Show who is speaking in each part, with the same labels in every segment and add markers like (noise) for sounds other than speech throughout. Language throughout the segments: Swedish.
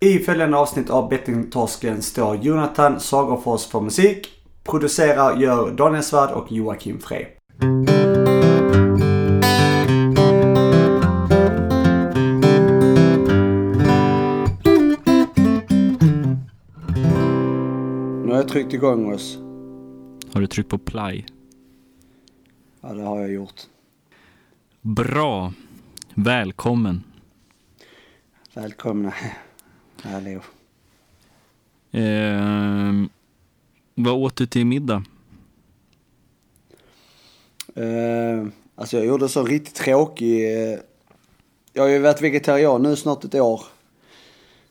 Speaker 1: I följande avsnitt av Bettingtorsken står Jonathan Sagerfors för musik. Producerar gör Daniel Svärd och Joakim Frey. Nu har jag tryckt igång oss.
Speaker 2: Har du tryckt på play?
Speaker 1: Ja, det har jag gjort.
Speaker 2: Bra. Välkommen.
Speaker 1: Välkomna. Hallå.
Speaker 2: Eh, vad åt du till middag?
Speaker 1: Eh, alltså jag gjorde så riktigt tråkig... Eh, jag har ju varit vegetarian nu snart ett år.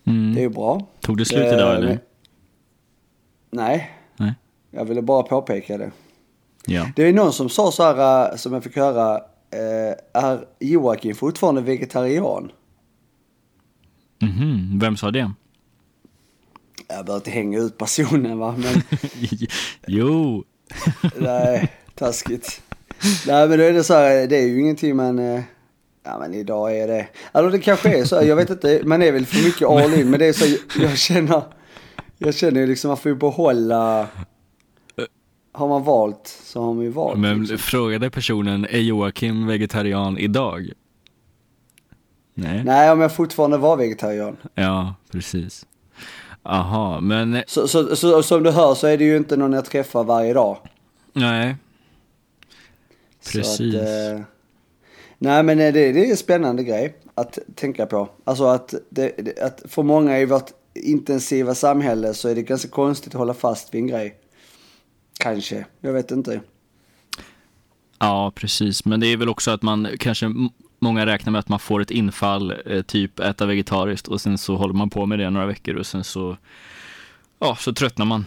Speaker 2: Mm.
Speaker 1: Det är ju bra.
Speaker 2: Tog det slut idag
Speaker 1: Eh,
Speaker 2: eller?
Speaker 1: Nej,
Speaker 2: Nej.
Speaker 1: jag ville bara påpeka det.
Speaker 2: Ja.
Speaker 1: Det är någon som sa så här, eh, som jag fick höra, eh, är Joakim fortfarande vegetarian?
Speaker 2: Mhm. Vem sa det?
Speaker 1: Jag behöver inte hänga ut personen va, men (laughs)
Speaker 2: jo.
Speaker 1: nej, taskigt. Nej men då är det så här, det är ju ingenting man, eh, ja men idag är det, alltså det kanske är så, här, jag vet inte, man är väl för mycket all in, men det är så, jag känner, jag känner ju liksom, man får ju behålla, har man valt så har man ju valt.
Speaker 2: Men
Speaker 1: liksom.
Speaker 2: frågade personen, är Joakim vegetarian idag? Nej.
Speaker 1: Nej, om jag fortfarande var vegetarian.
Speaker 2: Ja, precis. Aha, men
Speaker 1: Så, så, så som du hör så är det ju inte någon jag träffar varje dag.
Speaker 2: nej. Precis.
Speaker 1: Att, eh, nej men eh, det, det är en spännande grej att tänka på. Alltså att, det, att för många i vårt intensiva samhälle så är det ganska konstigt att hålla fast vid en grej. Kanske, jag vet inte.
Speaker 2: Ja, precis. Men det är väl också att man kanske, många räknar med att man får ett infall, eh, typ äta vegetariskt och sen så håller man på med det några veckor och sen så, ja, så tröttnar man.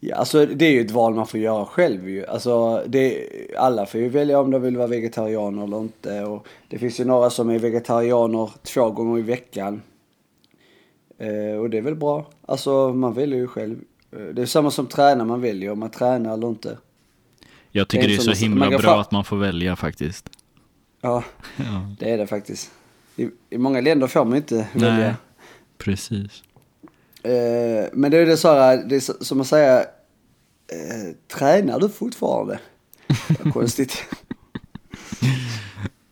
Speaker 1: Ja, alltså det är ju ett val man får göra själv ju. Alltså det, alla får ju välja om de vill vara vegetarianer eller inte. Och det finns ju några som är vegetarianer två gånger i veckan. Eh, och det är väl bra. Alltså man väljer ju själv. Eh, Det är samma som tränar, man väljer om man tränar eller inte.
Speaker 2: Jag tycker
Speaker 1: Det
Speaker 2: det
Speaker 1: är
Speaker 2: är
Speaker 1: som
Speaker 2: så
Speaker 1: att-
Speaker 2: himla bra att man får välja faktiskt.
Speaker 1: Ja,
Speaker 2: Ja,
Speaker 1: det är det faktiskt. I, i många länder får man inte välja.
Speaker 2: nej, precis.
Speaker 1: Eh, men det är det så här, det är som att säga, eh, tränar du fortfarande? (laughs) Konstigt.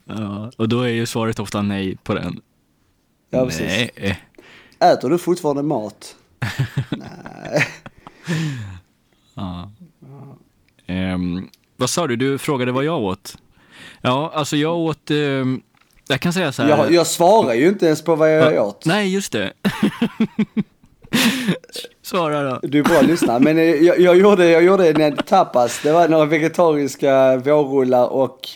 Speaker 2: Ja, och då är ju svaret ofta nej på den.
Speaker 1: Ja, precis.
Speaker 2: nej.
Speaker 1: Äter du fortfarande mat? (laughs) Nej.
Speaker 2: Ja. Ehm, vad sa du? Du frågade vad jag åt. Ja, alltså jag åt, ehm, jag kan säga så här.
Speaker 1: Jag, jag svarar ju inte ens på vad jag åt.
Speaker 2: Nej, just det. (laughs) Svara då.
Speaker 1: Du är bra att lyssna. Men eh, jag, jag, gjorde, jag gjorde en tapas. Det var några vegetariska vårrullar och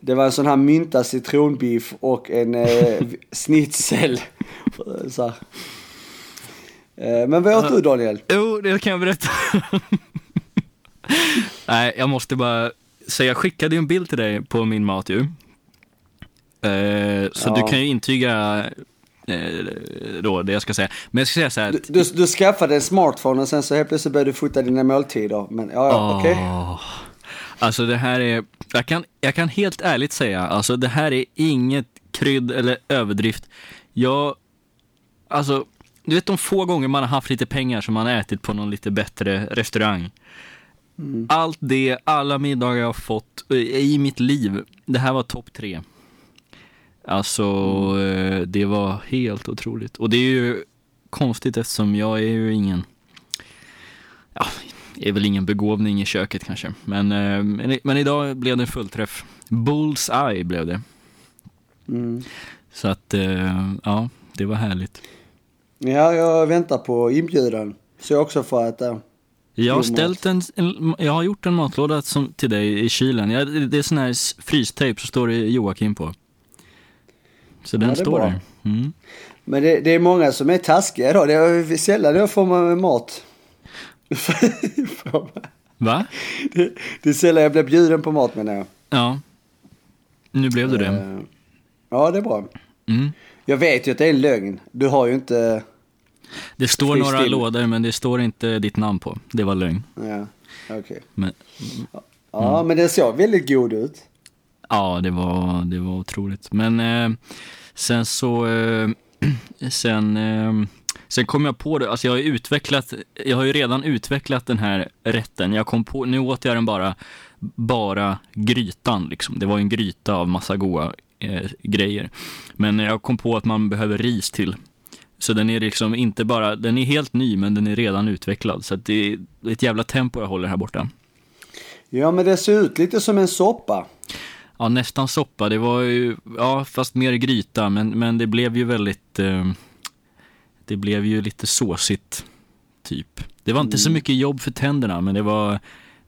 Speaker 1: det var en sån här mynta citronbiff och en eh, (laughs) schnitzel. Så. Eh, men vad åt du Daniel?
Speaker 2: Jo, det kan jag berätta. (laughs) Nej, jag måste bara säga, jag skickade ju en bild till dig på min mat ju. Eh, så
Speaker 1: Ja.
Speaker 2: du kan ju intyga eh, då det jag ska säga. Men jag ska säga så här.
Speaker 1: Du, du, du skaffade en smartphone och sen så helt plötsligt började du fota dina måltider. Men ja, ja okej.
Speaker 2: Åh. Alltså det här är, jag kan, jag kan helt ärligt säga, alltså det här är inget krydd eller överdrift. Jag, alltså, du vet de få gånger man har haft lite pengar som man har ätit på någon lite bättre restaurang. Allt det, alla middagar jag har fått eh, i mitt liv, det här var topp tre. Alltså, eh, det var helt otroligt. Och det är ju konstigt eftersom jag är ju ingen, ja, är väl ingen begåvning i köket kanske. Men, eh, men, men idag blev det en fullträff. Bullseye blev det.
Speaker 1: Mm.
Speaker 2: Så att, ja, det var härligt.
Speaker 1: Ja, jag väntar på inbjudan. Så jag också får äta.
Speaker 2: Jag har ställt en, en, jag har gjort en matlåda som, till dig i kylen. Jag, det är sån här frystejp så står det Joakim på. Så den står där. Mm.
Speaker 1: Men det, det är många som är taskiga idag. Det är sällan jag får med mat. (laughs)
Speaker 2: Va?
Speaker 1: det, det är sällan jag blir bjuden på mat menar jag.
Speaker 2: Ja. Nu blev du det.
Speaker 1: Eh, Ja, det är bra.
Speaker 2: Mm.
Speaker 1: Jag vet ju att det är en lögn. Du har ju inte...
Speaker 2: Det står några
Speaker 1: till.
Speaker 2: lådor men det står inte ditt namn på. Det var lögn.
Speaker 1: Ja, okej.
Speaker 2: Men,
Speaker 1: Ja, men den såg väldigt god ut.
Speaker 2: Ja, det var, det var otroligt. Men eh, sen så, eh, (clears throat) sen, eh, sen kom jag på det, alltså jag har ju utvecklat, jag har ju redan utvecklat den här rätten. Jag kom på, nu åt jag den bara, bara grytan liksom. Det var ju en gryta av massa goda eh, grejer. Men jag kom på att man behöver ris till. Så den är liksom inte bara, den är helt ny men den är redan utvecklad. Så det är ett jävla tempo jag håller här borta.
Speaker 1: Ja men det ser ut lite som en soppa.
Speaker 2: Ja, nästan soppa. Det var ju, ja, fast mer gryta, men, men det blev ju väldigt, eh, det blev ju lite såsigt, typ. Det var inte mm. så mycket jobb för tänderna, men det var,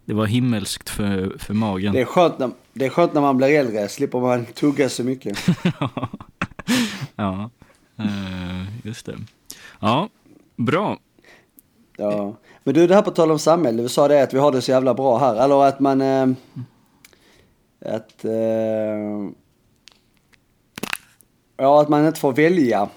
Speaker 2: det var himmelskt för, för magen.
Speaker 1: Det är, skönt när, det är skönt när man blir äldre, slipper man tugga så mycket. (laughs)
Speaker 2: ja, just det. Ja, bra.
Speaker 1: Ja, men du det här på tal om samhälle, du sa det att vi har det så jävla bra här, eller att man eh, att, eh, ja, att man inte får välja.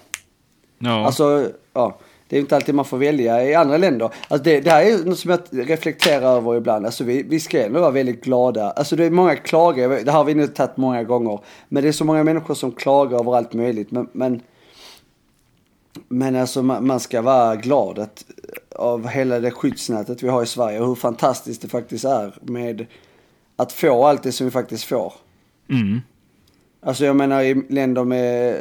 Speaker 1: Ja. Alltså, ja. Det är inte alltid man får välja i andra länder. Alltså det, det här är något som jag reflekterar över ibland. Alltså vi, vi ska ändå vara väldigt glada. Alltså det är många klagar, det har vi nu tagit många gånger. Men det är så många människor som klagar över allt möjligt. Men, men, men alltså man, ska vara glad att, av hela det skyddsnätet vi har i Sverige och hur fantastiskt det faktiskt är med att få allt det som vi faktiskt får. Mm. Alltså jag menar i länder med,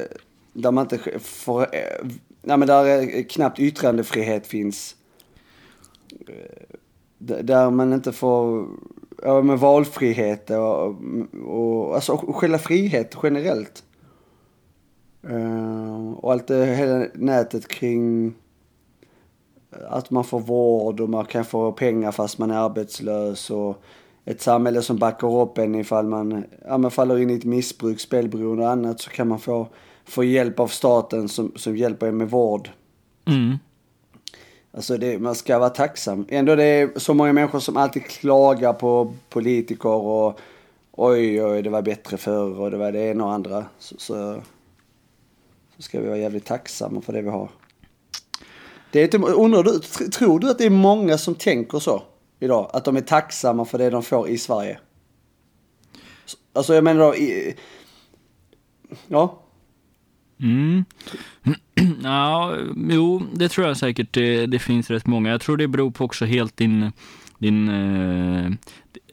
Speaker 1: där man inte får, nej men där knappt yttrandefrihet finns. Där man inte får, ja med valfrihet och, och alltså själva frihet generellt. Uh, och allt det, hela nätet kring att man får vård och man kan få pengar fast man är arbetslös och ett samhälle som backar upp en ifall man, ja, man faller in i ett missbruk, spelberoende och annat så kan man få, få hjälp av staten som, som hjälper en med vård. Mm. Alltså det, man ska vara tacksam. Ändå det är så många människor som alltid klagar på politiker och oj, oj, det var bättre förr och det var det ena och andra. Så, så, ska vi vara jävligt tacksamma för det vi har. Det är inte, undrar du, tror du att det är många som tänker så? idag. Att de är tacksamma för det de får i Sverige. Alltså jag menar då, i, ja.
Speaker 2: Mm. (clears throat) Ja, jo, det tror jag säkert det, det, finns rätt många. Jag tror det beror på också helt din, din eh,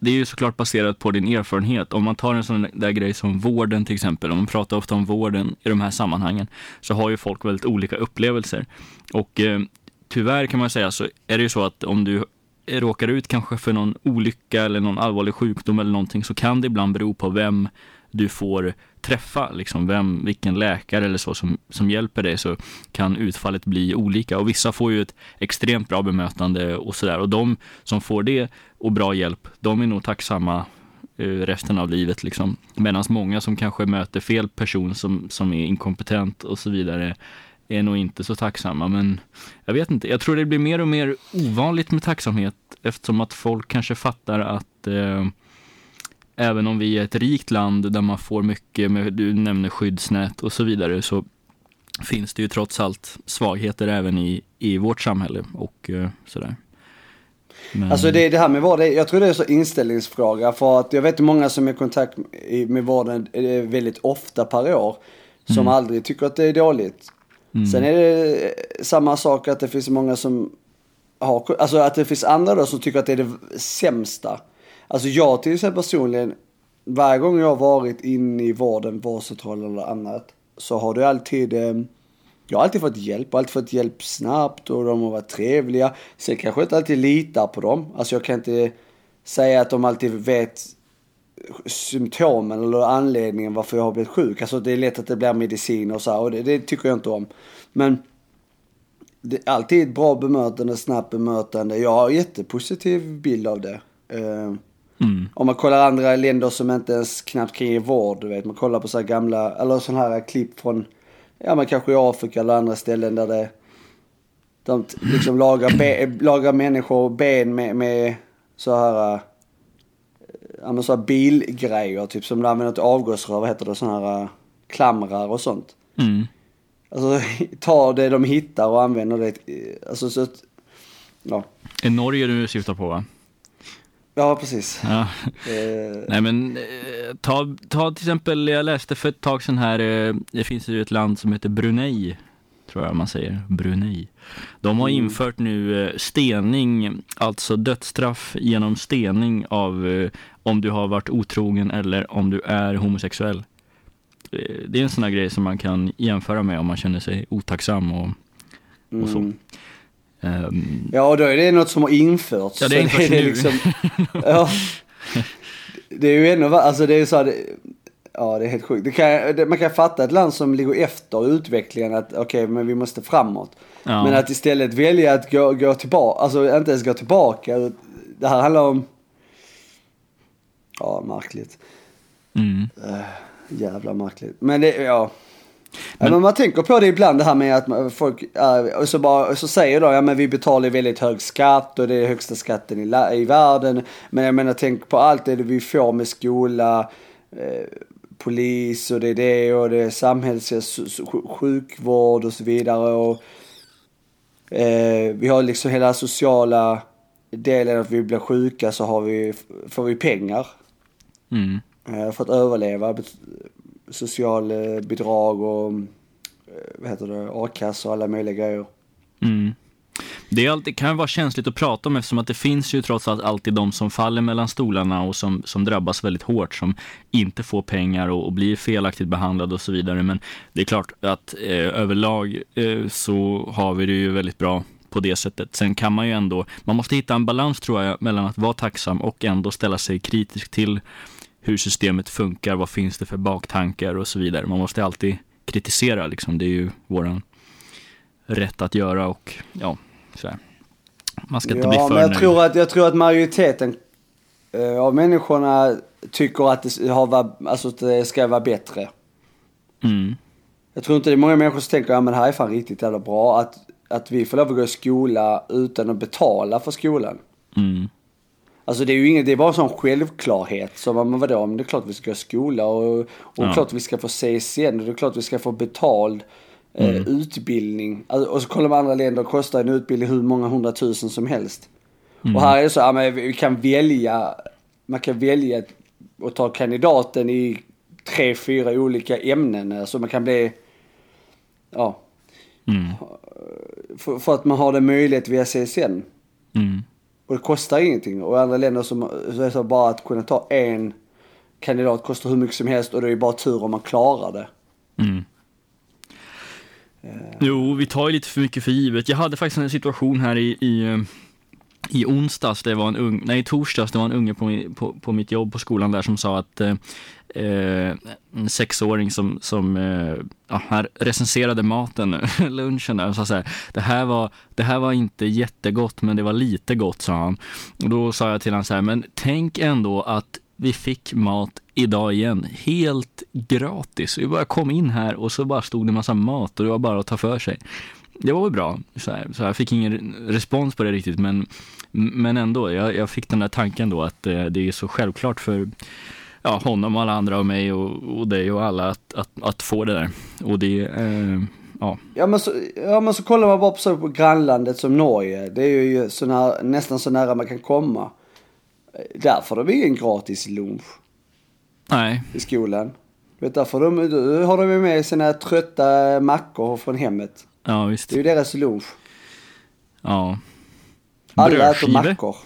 Speaker 2: det är ju såklart baserat på din erfarenhet. Om man tar en sån där grej som vården till exempel, om man pratar ofta om vården i de här sammanhangen, så har ju folk väldigt olika upplevelser. Och eh, tyvärr kan man säga så är det ju så att om du råkar ut kanske för någon olycka eller någon allvarlig sjukdom eller någonting så kan det ibland bero på vem du får träffa, liksom vem, vilken läkare eller så som, som hjälper dig så kan utfallet bli olika och vissa får ju ett extremt bra bemötande och sådär och de som får det och bra hjälp, de är nog tacksamma eh, resten av livet liksom. Medan många som kanske möter fel person som, som är inkompetent och så vidare är nog inte så tacksamma. Men jag vet inte, jag tror det blir mer och mer ovanligt med tacksamhet eftersom att folk kanske fattar att eh, även om vi är ett rikt land där man får mycket, med, du nämner skyddsnät och så vidare, så finns det ju trots allt svagheter även i, i vårt samhälle och eh, sådär.
Speaker 1: Men... Alltså det, det här med vård, jag tror det är så inställningsfråga för att jag vet många som är i kontakt med vården väldigt ofta per år som mm. aldrig tycker att det är dåligt. Mm. Sen är det samma sak att det finns många som har, alltså att det finns andra då som tycker att det är det sämsta. Alltså jag till exempel personligen, varje gång jag har varit inne i vården, vårdcentral eller annat, så har du alltid, eh, jag har alltid fått hjälp, alltid fått hjälp snabbt och de har varit trevliga. Sen kanske jag inte alltid litar på dem. Alltså jag kan inte säga att de alltid vet symptomen eller anledningen varför jag har blivit sjuk. Alltså det är lätt att det blir medicin och så här, och det, det tycker jag inte om. Men det är alltid ett bra bemötande, snabbt bemötande. Jag har en jättepositiv bild av det. Uh, mm. Om man kollar andra länder som inte ens knappt kan ge vård, du vet. Man kollar på så här gamla, eller sådana här klipp från, ja men kanske i Afrika eller andra ställen där det, de liksom lagar, be, lagar människor ben med, med så här ja, men så här bilgrejer, typ som de använder till avgasrör, vad heter det, sådana här uh, klamrar och sånt. Mm. Alltså (laughs) ta det de hittar och använder det, alltså så att, ja.
Speaker 2: Är Norge du syftar på va?
Speaker 1: Ja, precis. Ja. (laughs)
Speaker 2: Eh. Nej men, eh, ta, ta till exempel, jag läste för ett tag sedan här, eh, det finns ju ett land som heter Brunei tror jag man säger, Brunei. De har mm. infört nu eh, stening, alltså dödsstraff genom stening av om du har varit otrogen eller om du är homosexuell. Det är en sån här grej som man kan jämföra med om man känner sig otacksam och, och så. Mm.
Speaker 1: Um, ja, då är det något som har införts.
Speaker 2: Ja, det är införts nu. Liksom, (laughs)
Speaker 1: ja, det är ju ännu alltså det är så här, Ja, det är helt sjukt. Det kan, det, man kan fatta ett land som ligger efter utvecklingen att okej, okay, men vi måste framåt. Ja. Men att istället välja att gå, gå tillbaka, alltså inte ens gå tillbaka. Det här handlar om, ja, märkligt. Mm. Uh, jävla märkligt. Men det, ja. Men, men man tänker på det ibland det här med att folk, äh, och så, bara, så säger de, ja men vi betalar väldigt hög skatt och det är högsta skatten i, i världen. Men jag menar tänk på allt det vi får med skola, eh, polis och det är det och det är samhälls sjukvård och så vidare. Och, eh, vi har liksom hela sociala delen att vi blir sjuka så har vi, får vi pengar. Mm. Eh, för att överleva. Socialbidrag och eh, vad heter det, a-kassa och alla möjliga grejer.
Speaker 2: Mm. Det, är alltid, kan vara känsligt att prata om eftersom att det finns ju trots allt alltid de som faller mellan stolarna och som, som drabbas väldigt hårt, som inte får pengar och, och blir felaktigt behandlade och så vidare. Men det är klart att eh, överlag eh, så har vi det ju väldigt bra på det sättet. Sen kan man ju ändå, man måste hitta en balans tror jag mellan att vara tacksam och ändå ställa sig kritisk till hur systemet funkar, vad finns det för baktankar och så vidare. Man måste alltid kritisera liksom, det är ju våran rätt att göra och ja, så här. Man ska inte ja, bli för
Speaker 1: men jag tror, att, jag tror att majoriteten uh, av människorna tycker att det, har, alltså, att det ska vara bättre. Mm. Jag tror inte det är många människor som tänker, ja men det här är fan riktigt jävla bra. Att, att vi får lov att gå i skola utan att betala för skolan. Mm. Alltså det är ju inget, det är bara en sån självklarhet. Så men vadå, men det är klart vi ska i skola och, och ja. klart vi ska få CSN och det är klart vi ska få betald Eh, mm. utbildning. Alltså, och så kollar man andra länder, kostar en utbildning hur många hundratusen som helst. Mm. Och här är det så, ja, men vi kan välja, man kan välja att ta kandidaten i tre, fyra olika ämnen. Så alltså man kan bli, ja. Mm. För, för, att man har den möjlighet via CSN. Mm. Och det kostar ingenting. Och i andra länder som, så är det så bara att kunna ta en kandidat kostar hur mycket som helst och det är ju bara tur om man klarar det. Mm.
Speaker 2: Jo, vi tar ju lite för mycket för givet. Jag hade faktiskt en situation här i, i, eh, i onsdags, det var en ung, nej torsdags, det var en unge på, på, på mitt jobb på skolan där som sa att eh, eh en sexåring som, som eh, ja, här recenserade maten, (laughs) lunchen där, och sa så här, det här, var, det här var inte jättegott men det var lite gott sa han. Och då sa jag till honom så här, men tänk ändå att vi fick mat idag igen, helt gratis. Vi bara kom in här och så bara stod det massa mat och det var bara att ta för sig. Det var väl bra. Så, här, så jag fick ingen respons på det riktigt, men, men ändå. Jag, jag fick den där tanken då att det, eh, det är så självklart för ja, honom och alla andra och mig och, och dig och alla att, att, att få det där. Och det, eh, ja.
Speaker 1: Ja men, så, ja men så kollar man bara på, så på grannlandet som Norge. Det är ju så nära, nästan så nära man kan komma. Där får de ingen gratis lunch.
Speaker 2: Nej.
Speaker 1: I skolan. Vet, där får de, då har de med sina trötta mackor från hemmet.
Speaker 2: Ja, visst.
Speaker 1: Det är ju deras lunch.
Speaker 2: Ja.
Speaker 1: Alla äter mackor.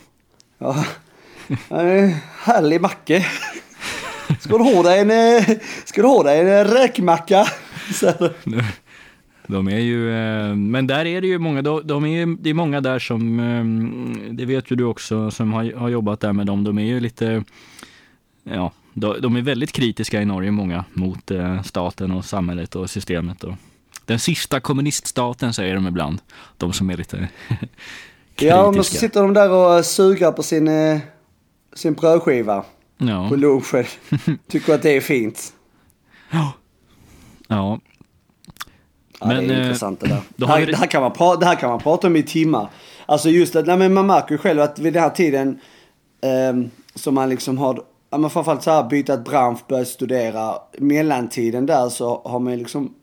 Speaker 1: Ja. Härlig macke. Ska du ha dig en, ska du ha dig en räkmacka?
Speaker 2: De är ju, eh, men där är det ju många, de är, det är många där som, eh, det vet ju du också som har, har jobbat där med dem, de är ju lite, ja, de är väldigt kritiska i Norge, många, mot eh, staten och samhället och systemet. Och den sista kommuniststaten säger de ibland, de som är lite.
Speaker 1: Ja, men så sitter de där och suger på sin, sin brödskiva ja. på lunchen. (laughs) Tycker att det är fint.
Speaker 2: Ja. Ja,
Speaker 1: Ja, men, det är eh, intressant det där. (clears throat) Det här, det, här kan man prata, det här kan man prata om i timmar. Alltså just att, nej, men man märker ju själv att vid den här tiden eh, som man liksom har, ja men framförallt så här bytt bransch, börjat studera. Mellantiden där så har man liksom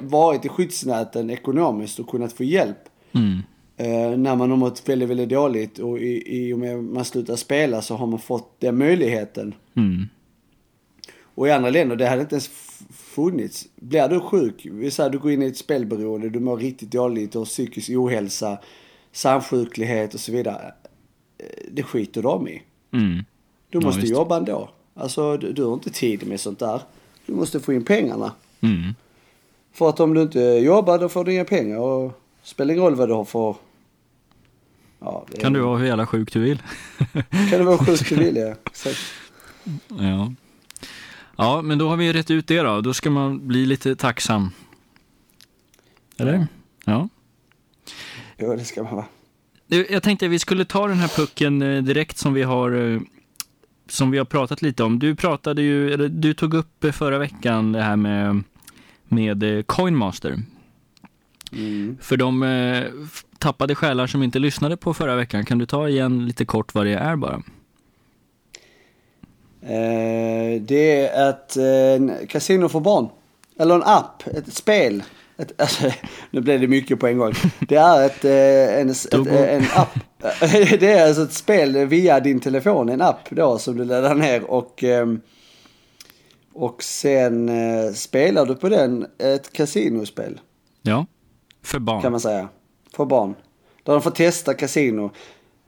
Speaker 1: varit i skyddsnäten ekonomiskt och kunnat få hjälp. Mm. Eh, när man har mått väldigt, väldigt dåligt och i, i och med att man slutar spela så har man fått den möjligheten. Mm. Och i andra länder, det hade inte ens funnits. Blir du sjuk, vi säger du går in i ett spelberoende, du mår riktigt dåligt, har psykisk ohälsa, samsjuklighet och så vidare. Eh, det skiter de i.
Speaker 2: Mm.
Speaker 1: Du måste
Speaker 2: visst.
Speaker 1: jobba ändå. Alltså du, du har inte tid med sånt där. Du måste få in pengarna.
Speaker 2: Mm.
Speaker 1: För att om du inte jobbar då får du inga pengar och spelar ingen roll vad du har för... Ja, det
Speaker 2: Kan du vara hur jävla sjuk du vill.
Speaker 1: Kan du vara sjuk du vill ja. (laughs) Exakt.
Speaker 2: Ja. Ja, men då har vi rätt ut det då. Då ska man bli lite tacksam. Eller? Ja.
Speaker 1: Jo det ska man vara.
Speaker 2: Jag tänkte att vi skulle ta den här pucken eh, direkt som vi har eh, som vi har pratat lite om. Du pratade ju, eller du tog upp förra veckan det här med, med eh, Coinmaster.
Speaker 1: Mm.
Speaker 2: För de eh, tappade själar som inte lyssnade på förra veckan, kan du ta igen lite kort vad det är bara?
Speaker 1: Eh, det är ett eh, kasino för barn. Eller en app, ett spel. Ett, (laughs) alltså, nu blev det mycket på en gång. Det är ett, eh, en, ett, en app. (laughs) det är alltså ett spel via din telefon, en app då som du laddar ner och ehm, och sen eh, spelar du på den ett kasinospel
Speaker 2: Ja, för barn.
Speaker 1: kan man säga. För barn. Där de får testa kasino.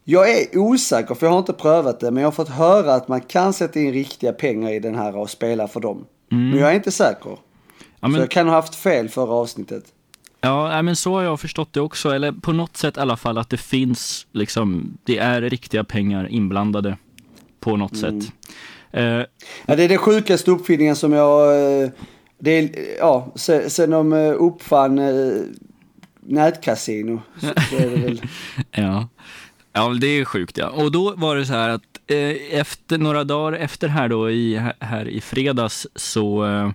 Speaker 1: Jag är osäker för jag har inte prövat det men jag har fått höra att man kan sätta in riktiga pengar i den här och spela för dem. Men jag är inte säker.
Speaker 2: Ja,
Speaker 1: Så
Speaker 2: men,
Speaker 1: jag kan ha haft fel förra avsnittet.
Speaker 2: ja, men så har jag förstått det också, eller på något sätt i alla fall att det finns, liksom, det är riktiga pengar inblandade på något sätt. Eh,
Speaker 1: Ja, det är den sjukaste uppfinningen som jag... eh, Det är, ja, sen, de eh, uppfann nätkasino. (laughs)
Speaker 2: Ja. ja, det är sjukt ja. Och då var det så här att eh, efter några dagar efter här då i, här i fredags så eh,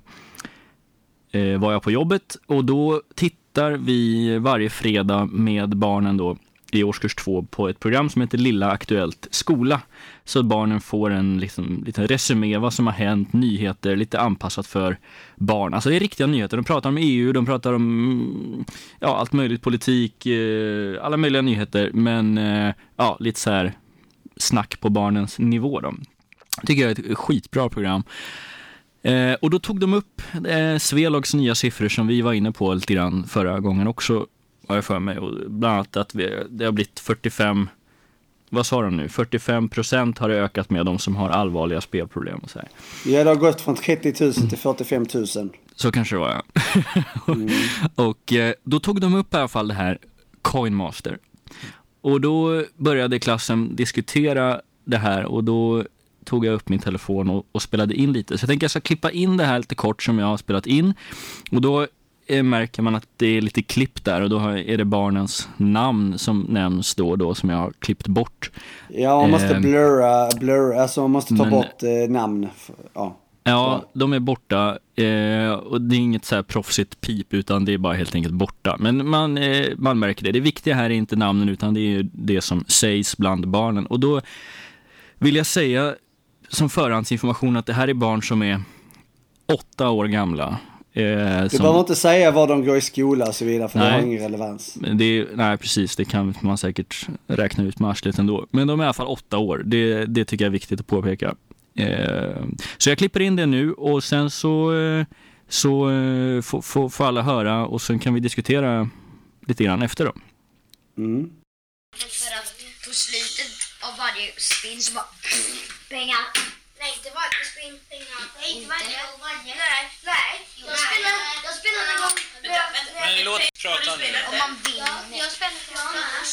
Speaker 2: eh, var jag på jobbet och då tittar vi varje fredag med barnen då i årskurs två på ett program som heter Lilla Aktuellt Skola. Så att barnen får en liksom, liten resumé vad som har hänt, nyheter, lite anpassat för barn. Alltså det är riktiga nyheter. De pratar om EU, de pratar om ja, allt möjligt, politik, eh, alla möjliga nyheter. Men eh, ja, lite så här snack på barnens nivå. Då. tycker jag är ett skitbra program. Eh, och då tog de upp eh, Svelogs nya siffror som vi var inne på lite grann förra gången också, har jag för mig. Och bland annat att vi, det har blivit 45, vad sa de nu? 45 procent har det ökat med de som har allvarliga spelproblem. Och så, här.
Speaker 1: Ja, det har gått från 30 000 till 45 000.
Speaker 2: så kanske det var, ja. (laughs) och eh, då tog de upp i alla fall det här Coinmaster. Och då började klassen diskutera det här och då tog jag upp min telefon och, och spelade in lite. Så jag tänker jag ska klippa in det här lite kort som jag har spelat in. Och då märker man att det är lite klipp där och då är det barnens namn som nämns då och då som jag har klippt bort.
Speaker 1: Ja, man måste
Speaker 2: Ehm.
Speaker 1: blurra, blurra, alltså man måste ta
Speaker 2: Men-
Speaker 1: bort eh, namn. Ja.
Speaker 2: Ja, de är borta eh, och det är inget så här proffsigt pip utan det är bara helt enkelt borta. Men man, eh, man märker det. Det viktiga här är inte namnen utan det är det som sägs bland barnen. Och då vill jag säga som förhandsinformation att det här är barn som är åtta år gamla. Eh,
Speaker 1: Du
Speaker 2: som,
Speaker 1: behöver inte säga var de går i skola och så vidare för det
Speaker 2: Nej.
Speaker 1: har ingen relevans.
Speaker 2: Men det är, nej, precis. Det kan man säkert räkna ut med arslet ändå. Men de är i alla fall åtta år. Det, det tycker jag är viktigt att påpeka. Eh, så jag klipper in det nu och sen så, eh, så eh, får alla höra och sen kan vi diskutera lite grann efter då.
Speaker 1: Mm.
Speaker 3: För att på slutet av varje spinn så bara pengar.
Speaker 4: Nej, inte varje. Pengar. Nej, inte varje. Nej, nej. Jag spelar, jag spelar en gång.
Speaker 5: Men låt prata nu.
Speaker 3: Om man vinner.
Speaker 4: jag spelar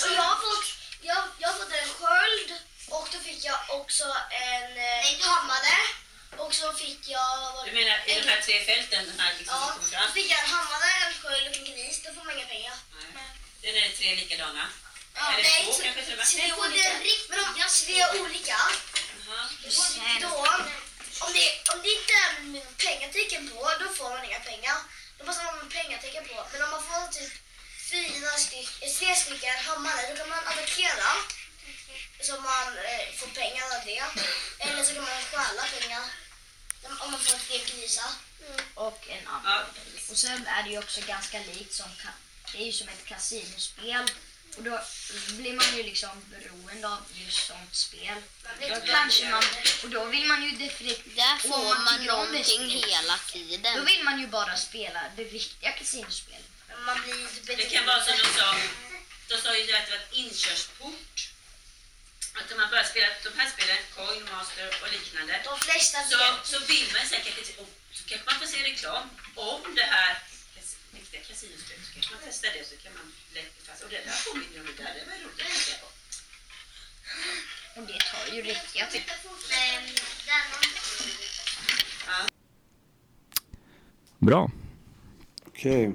Speaker 4: Och jag har fått, jag, jag har fått en sköld och då fick jag också en eh, hammare. Och så fick jag...
Speaker 5: Du menar i de här tre fälten, den här liksom
Speaker 4: Ja, då fick jag en hammare, en sköld och en gris. Då får man inga pengar.
Speaker 5: Nej. Den är tre likadana.
Speaker 4: Ja, nej,
Speaker 5: två
Speaker 4: så-
Speaker 5: kanske till och med.
Speaker 4: Tre olika. Men de, tre olika. Då, om det, om det inte är med pengatecken på, då får man inga pengar. Då måste man ha pengatecken på. Men om man får typ fyra stycken, tre stycken hammare, då kan man attackera. Så man eh, får pengar av det. Eller så kan man stjäla pengar. Om man får tre grisar.
Speaker 3: Och en
Speaker 5: Ja.
Speaker 3: annan. Och sen är det ju också ganska likt som det är ju som ett kasinospel. Och då blir man ju liksom beroende av just sånt spel. Då kanske man, och då vill man ju definitivt...
Speaker 6: Där får man
Speaker 3: det
Speaker 6: någonting hela
Speaker 3: Då
Speaker 6: tiden.
Speaker 3: vill man ju bara spela det riktiga kasinospelet.
Speaker 4: Man blir
Speaker 5: Det kan vara som de sa, de sa ju att det var ett inkörsport. Att om man börjar spela de här spelen, Coin Master och liknande,
Speaker 4: De flesta
Speaker 5: så, så vill man säkert, och så kanske man får se reklam om det här riktiga kasinospelet. Så kanske man testar det så kan man lätt. Och det där påminner om det där, det var roligt att tänka på.
Speaker 3: Och det tar ju riktiga typ.
Speaker 2: Bra.
Speaker 1: Okej.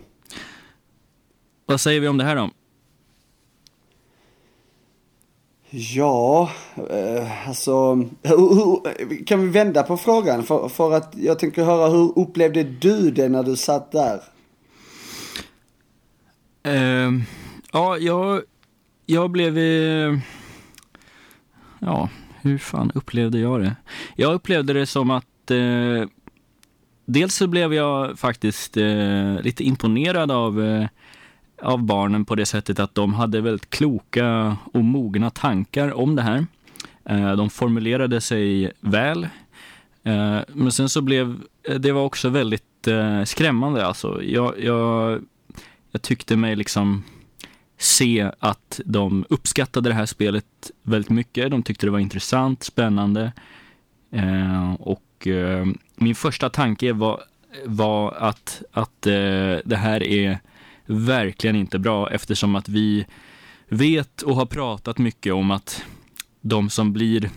Speaker 2: Vad säger vi om det här då?
Speaker 1: Ja, eh, alltså, hur, kan vi vända på frågan? För, för att jag tänker höra, hur upplevde du det när du satt där?
Speaker 2: Ehm, ja, jag, jag blev... eh, ja, hur fan upplevde jag det? Jag upplevde det som att... Eh, dels så blev jag faktiskt eh, lite imponerad av, eh, av barnen på det sättet att de hade väldigt kloka och mogna tankar om det här. Eh, de formulerade sig väl. Men sen så blev det var också väldigt skrämmande. Alltså, jag, jag, jag tyckte mig liksom se att de uppskattade det här spelet väldigt mycket. De tyckte det var intressant, spännande. Eh, och eh, min första tanke var, var att, att eh, det här är verkligen inte bra eftersom att vi vet och har pratat mycket om att de som blir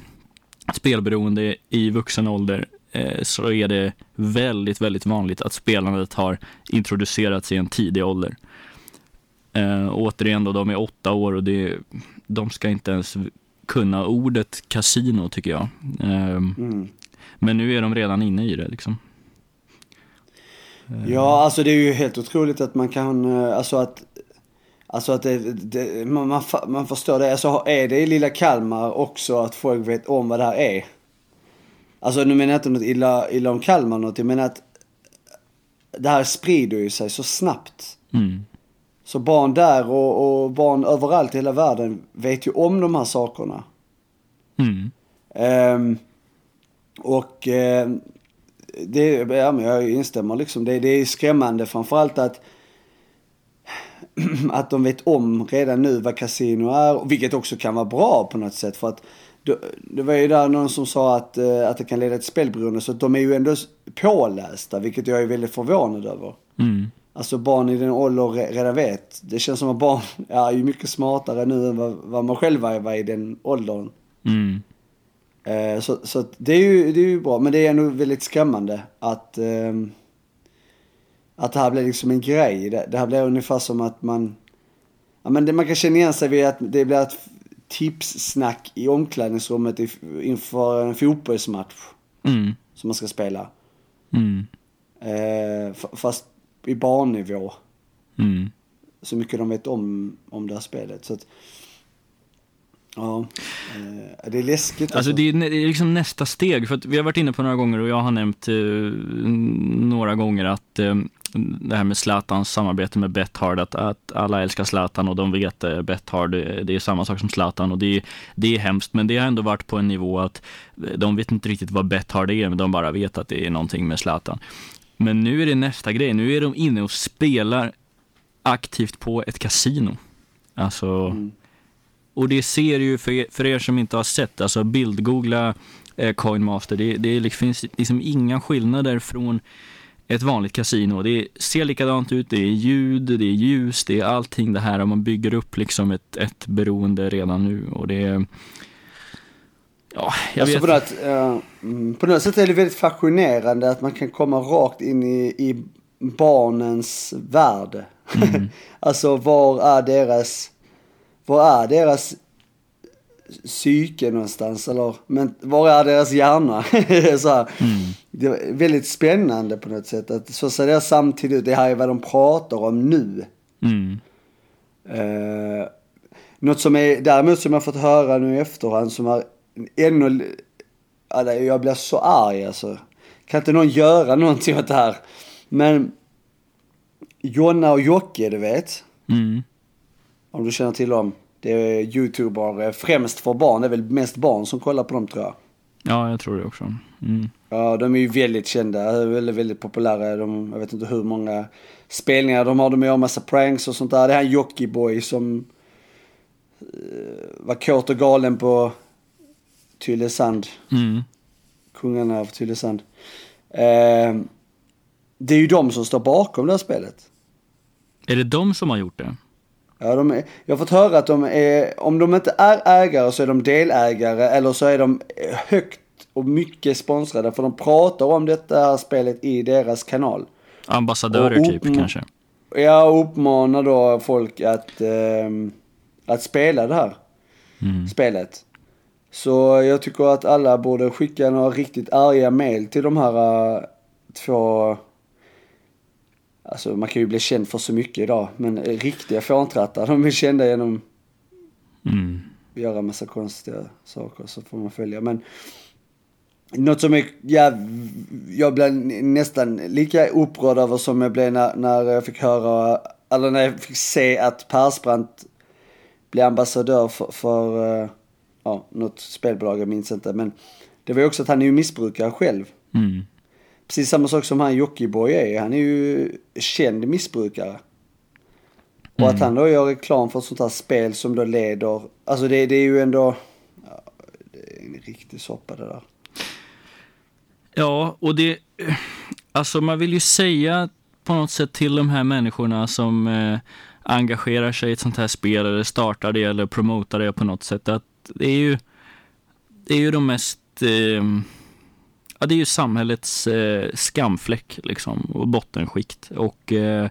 Speaker 2: spelberoende i vuxen ålder så är det väldigt, väldigt vanligt att spelandet har introducerats i en tidig ålder. Eh, återigen då, de är åtta år och det, de ska inte ens kunna ordet kasino tycker jag. Eh,
Speaker 1: Mm.
Speaker 2: men nu är de redan inne i det liksom.
Speaker 1: Ja, alltså det är ju helt otroligt att man kan, eh, alltså att, alltså att det, det man, man, man förstår det. Alltså är det i lilla Kalmar också att folk vet om vad det här är? Alltså nu menar jag inte något illa, illa om Kalmar något, jag menar att det här sprider ju sig så snabbt.
Speaker 2: Mm.
Speaker 1: Så barn där och, och barn överallt i hela världen vet ju om de här sakerna.
Speaker 2: Mm.
Speaker 1: Ehm, och ehm, det, ja, men jag instämmer liksom. Det, det är skrämmande framförallt att, (clears throat) att de vet om redan nu vad kasino är. Vilket också kan vara bra på något sätt. För att det, var ju där någon som sa att, eh, att det kan leda till spelberoende. Så att de är ju ändå pålästa, vilket jag är väldigt förvånad över.
Speaker 2: Mm.
Speaker 1: Alltså barn i den ålder re- redan vet. Det känns som att barn (laughs) är ju mycket smartare nu än vad, vad man själv var i den åldern.
Speaker 2: Mm.
Speaker 1: Eh, så så att det, är ju, det är ju bra, men det är ändå väldigt skrämmande att, ehm, att det här blir liksom en grej. Det, här blir ungefär som att man, ja, men det, man kan känna igen sig vid att det blir ett tipssnack i omklädningsrummet inför en fotbollsmatch
Speaker 2: Mm.
Speaker 1: som man ska spela.
Speaker 2: Mm.
Speaker 1: Eh, fast i barnnivå.
Speaker 2: Mm.
Speaker 1: Så mycket de vet om, om det här spelet. Så att, ja, eh, det är läskigt
Speaker 2: Alltså det är, nä- det är liksom nästa steg, för att vi har varit inne på några gånger och jag har nämnt eh, några gånger att eh, det här med Zlatans samarbete med Bethard, att, att alla älskar Zlatan och de vet eh, Bethard, det, det är samma sak som Zlatan och det, är- det är hemskt, men det har ändå varit på en nivå att eh, de vet inte riktigt vad Bethard är, men de bara vet att det är någonting med Zlatan. Men nu är det nästa grej, nu är de inne och spelar aktivt på ett kasino. Alltså,
Speaker 1: Mm.
Speaker 2: och det ser ju för er, för er som inte har sett, alltså bildgoogla eh, Coinmaster, det, det är- finns liksom inga skillnader från ett vanligt kasino. Det ser likadant ut, det är ljud, det är ljus, det är allting det här och man bygger upp liksom ett, ett beroende redan nu och det är... Ja, jag
Speaker 1: alltså
Speaker 2: vet.
Speaker 1: på, något, eh, mm, på något sätt är det väldigt fascinerande att man kan komma rakt in i, i barnens värld.
Speaker 2: Mm. (laughs)
Speaker 1: alltså var är deras, var är deras psyke någonstans? Eller men, var är deras hjärna? (laughs) så här.
Speaker 2: Mm.
Speaker 1: Det är väldigt spännande på något sätt. Att så ser det samtidigt ut. Det här är vad de pratar om nu.
Speaker 2: Mm.
Speaker 1: Eh, något som är däremot som jag fått höra nu i efterhand som är ännu... Alltså, jag blir så arg alltså. Kan inte någon göra någonting åt det här? Men Jonna och Jocke, du vet.
Speaker 2: Mm.
Speaker 1: Om du känner till dem. Det är youtuber eh, främst för barn. Det är väl mest barn som kollar på dem tror jag.
Speaker 2: Ja, jag tror det också. Mm.
Speaker 1: Ja, de är ju väldigt kända. Väldigt, väldigt populära. De, jag vet inte hur många spelningar de har. De gör massa pranks och sånt där. Det är han Jockiboi som eh, var kåt och galen på Tylösand.
Speaker 2: Mm.
Speaker 1: Kungarna av Tylösand. Eh, det är ju de som står bakom det här spelet.
Speaker 2: Är det de som har gjort det?
Speaker 1: Ja, de är, jag har fått höra att de är, om de inte är ägare så är de delägare eller så är de högt och mycket sponsrade för de pratar om detta här spelet i deras kanal.
Speaker 2: Ambassadörer
Speaker 1: Och
Speaker 2: typ kanske?
Speaker 1: Jag uppmanar då folk att, ehm, att spela det här
Speaker 2: Mm.
Speaker 1: spelet. Så jag tycker att alla borde skicka några riktigt arga mail till de här eh, två Alltså man kan ju bli känd för så mycket idag, men riktiga fåntrattar, de är kända genom
Speaker 2: Mm.
Speaker 1: göra massa konstiga saker så får man följa. Men något som är, ja, jag blev nästan lika upprörd över som jag blev när, när jag fick höra, eller när jag fick se att Persbrandt blev ambassadör för, för eh, ja, något spelbolag, jag minns inte. Men det var ju också att han är ju missbrukare själv.
Speaker 2: Mm.
Speaker 1: Precis samma sak som han Jockiboi är. Han är ju känd missbrukare. Och att han då gör reklam för ett sånt här spel som då leder, alltså det, det är ju ändå, ja, det är en riktig soppa det där.
Speaker 2: Ja, och det... Alltså man vill ju säga på något sätt till de här människorna som eh, engagerar sig i ett sånt här spel eller startar det eller promotar det på något sätt att det är ju, det är ju de mest... Eh, ja, det är ju samhällets eh, skamfläck liksom och bottenskikt. Och eh,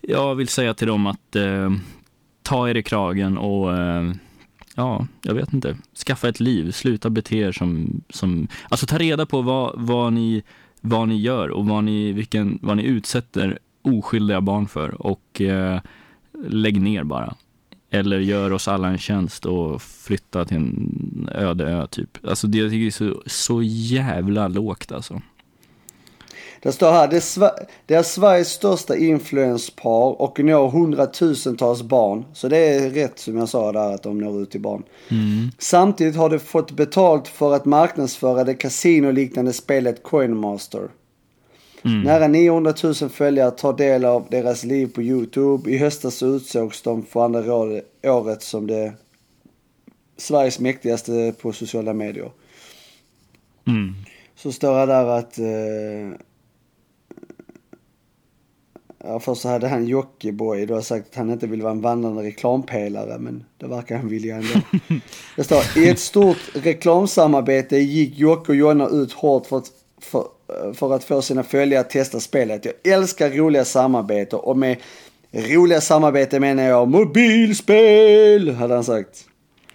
Speaker 2: jag vill säga till dem att eh, ta er i kragen och eh, ja, jag vet inte, skaffa ett liv, sluta bete er som, som alltså ta reda på vad, vad, ni, vad ni gör och vad ni, vilken, vad ni utsätter oskyldiga barn för. Och eh, lägg ner bara. Eller gör oss alla en tjänst och flytta till en öde ö typ. Alltså det jag tycker är så, så jävla lågt alltså.
Speaker 1: Det står här, det är, Sver- det är Sveriges största influenspar och når hundratusentals barn. Så det är rätt som jag sa där att de når ut till barn. Samtidigt har de fått betalt för att marknadsföra det kasinoliknande spelet Coinmaster. Nära 900 000 följare tar del av deras liv på YouTube. I höstas så utsågs de för andra året som det Sveriges mäktigaste på sociala medier.
Speaker 2: Mm.
Speaker 1: Så står det där att... Eh, ja, först så hade han Jockiboi då sagt att han inte vill vara en vandrande reklampelare, men det verkar han vilja ändå. (laughs) Det står, i ett stort reklamsamarbete gick Jocke och Jonna ut hårt för att, för, för att få sina följare att testa spelet. Jag älskar roliga samarbeten och med roliga samarbeten menar jag mobilspel, hade han sagt.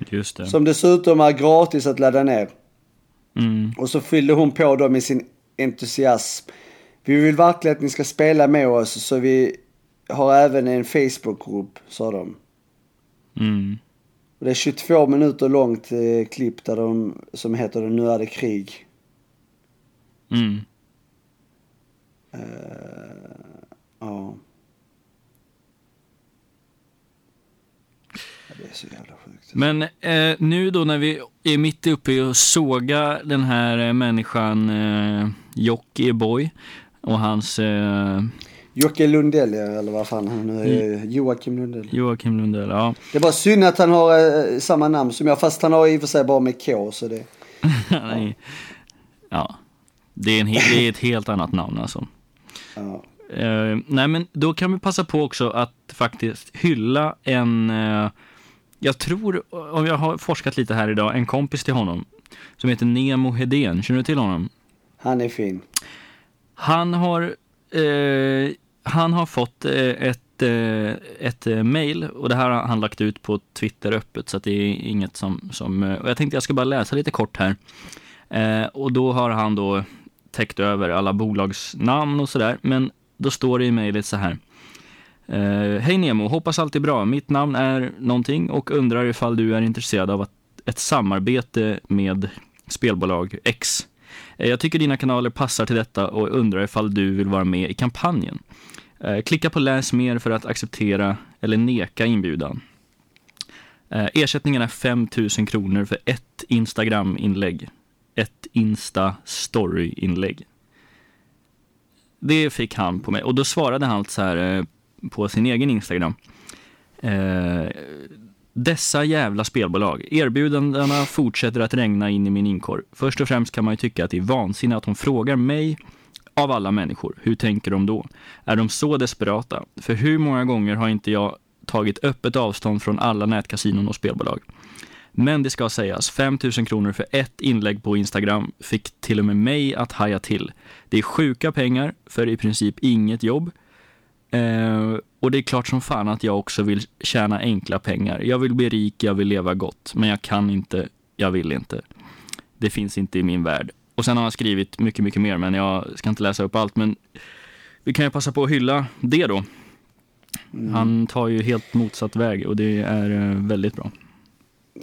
Speaker 2: Just det.
Speaker 1: Som dessutom är gratis att ladda ner.
Speaker 2: Mm.
Speaker 1: Och så fyllde hon på då med sin entusiasm. Vi vill verkligen att ni ska spela med oss så vi har även en Facebookgrupp, sa de.
Speaker 2: Mm.
Speaker 1: Och det är 22 minuter långt eh, klipp där de, som heter Nu är det krig.
Speaker 2: Mm.
Speaker 1: Ja. Ja, Det är så jävla sjukt.
Speaker 2: Men eh, nu då när vi är mitt uppe i att såga den här eh, människan eh, Jocke Boy och hans eh,
Speaker 1: Jocke Lundell, ja, eller vad fan han nu är. Joakim Lundell.
Speaker 2: Joakim Lundell. Ja.
Speaker 1: Det är bara synd att han har eh, samma namn som jag, fast han har i och för sig bara med K, så det... (laughs)
Speaker 2: Nej. ja. Det är, en, det är ett helt annat namn alltså.
Speaker 1: Ja.
Speaker 2: Eh, nej men då kan vi passa på också att faktiskt hylla en, eh, jag tror, om jag har forskat lite här idag, en kompis till honom som heter Nemo Hedén. Känner du till honom?
Speaker 1: Han är fin.
Speaker 2: Han har, eh, han har fått ett, ett mail och det här har han lagt ut på Twitter öppet så att det är inget som, som och jag tänkte jag ska bara läsa lite kort här. Och då har han då täckt över alla bolagsnamn och sådär, men då står det i mejlet så här. Eh, Hej Nemo, hoppas allt är bra. Mitt namn är någonting och undrar ifall du är intresserad av att, ett samarbete med spelbolag X. Eh, Jag tycker dina kanaler passar till detta och undrar ifall du vill vara med i kampanjen. Eh, klicka på läs mer för att acceptera eller neka inbjudan. Eh, ersättningen är 5 000 kronor för ett Instagram-inlägg. Ett Insta-story-inlägg. Det fick han på mig och då svarade han så här eh, på sin egen Instagram. Eh, dessa jävla spelbolag. Erbjudandena fortsätter att regna in i min inkorg. Först och främst kan man ju tycka att det är vansinne att hon frågar mig av alla människor. Hur tänker de då? Är de så desperata? För hur många gånger har inte jag tagit öppet avstånd från alla nätkasinon och spelbolag? Men det ska sägas, 5 000 kronor för ett inlägg på Instagram fick till och med mig att haja till. Det är sjuka pengar för i princip inget jobb. Eh, och det är klart som fan att jag också vill tjäna enkla pengar. Jag vill bli rik, jag vill leva gott, men jag kan inte, jag vill inte. Det finns inte i min värld. Och sen har han skrivit mycket, mycket mer, men jag ska inte läsa upp allt. Men vi kan ju passa på att hylla det då. Mm. Han tar ju helt motsatt väg och det är eh, väldigt bra.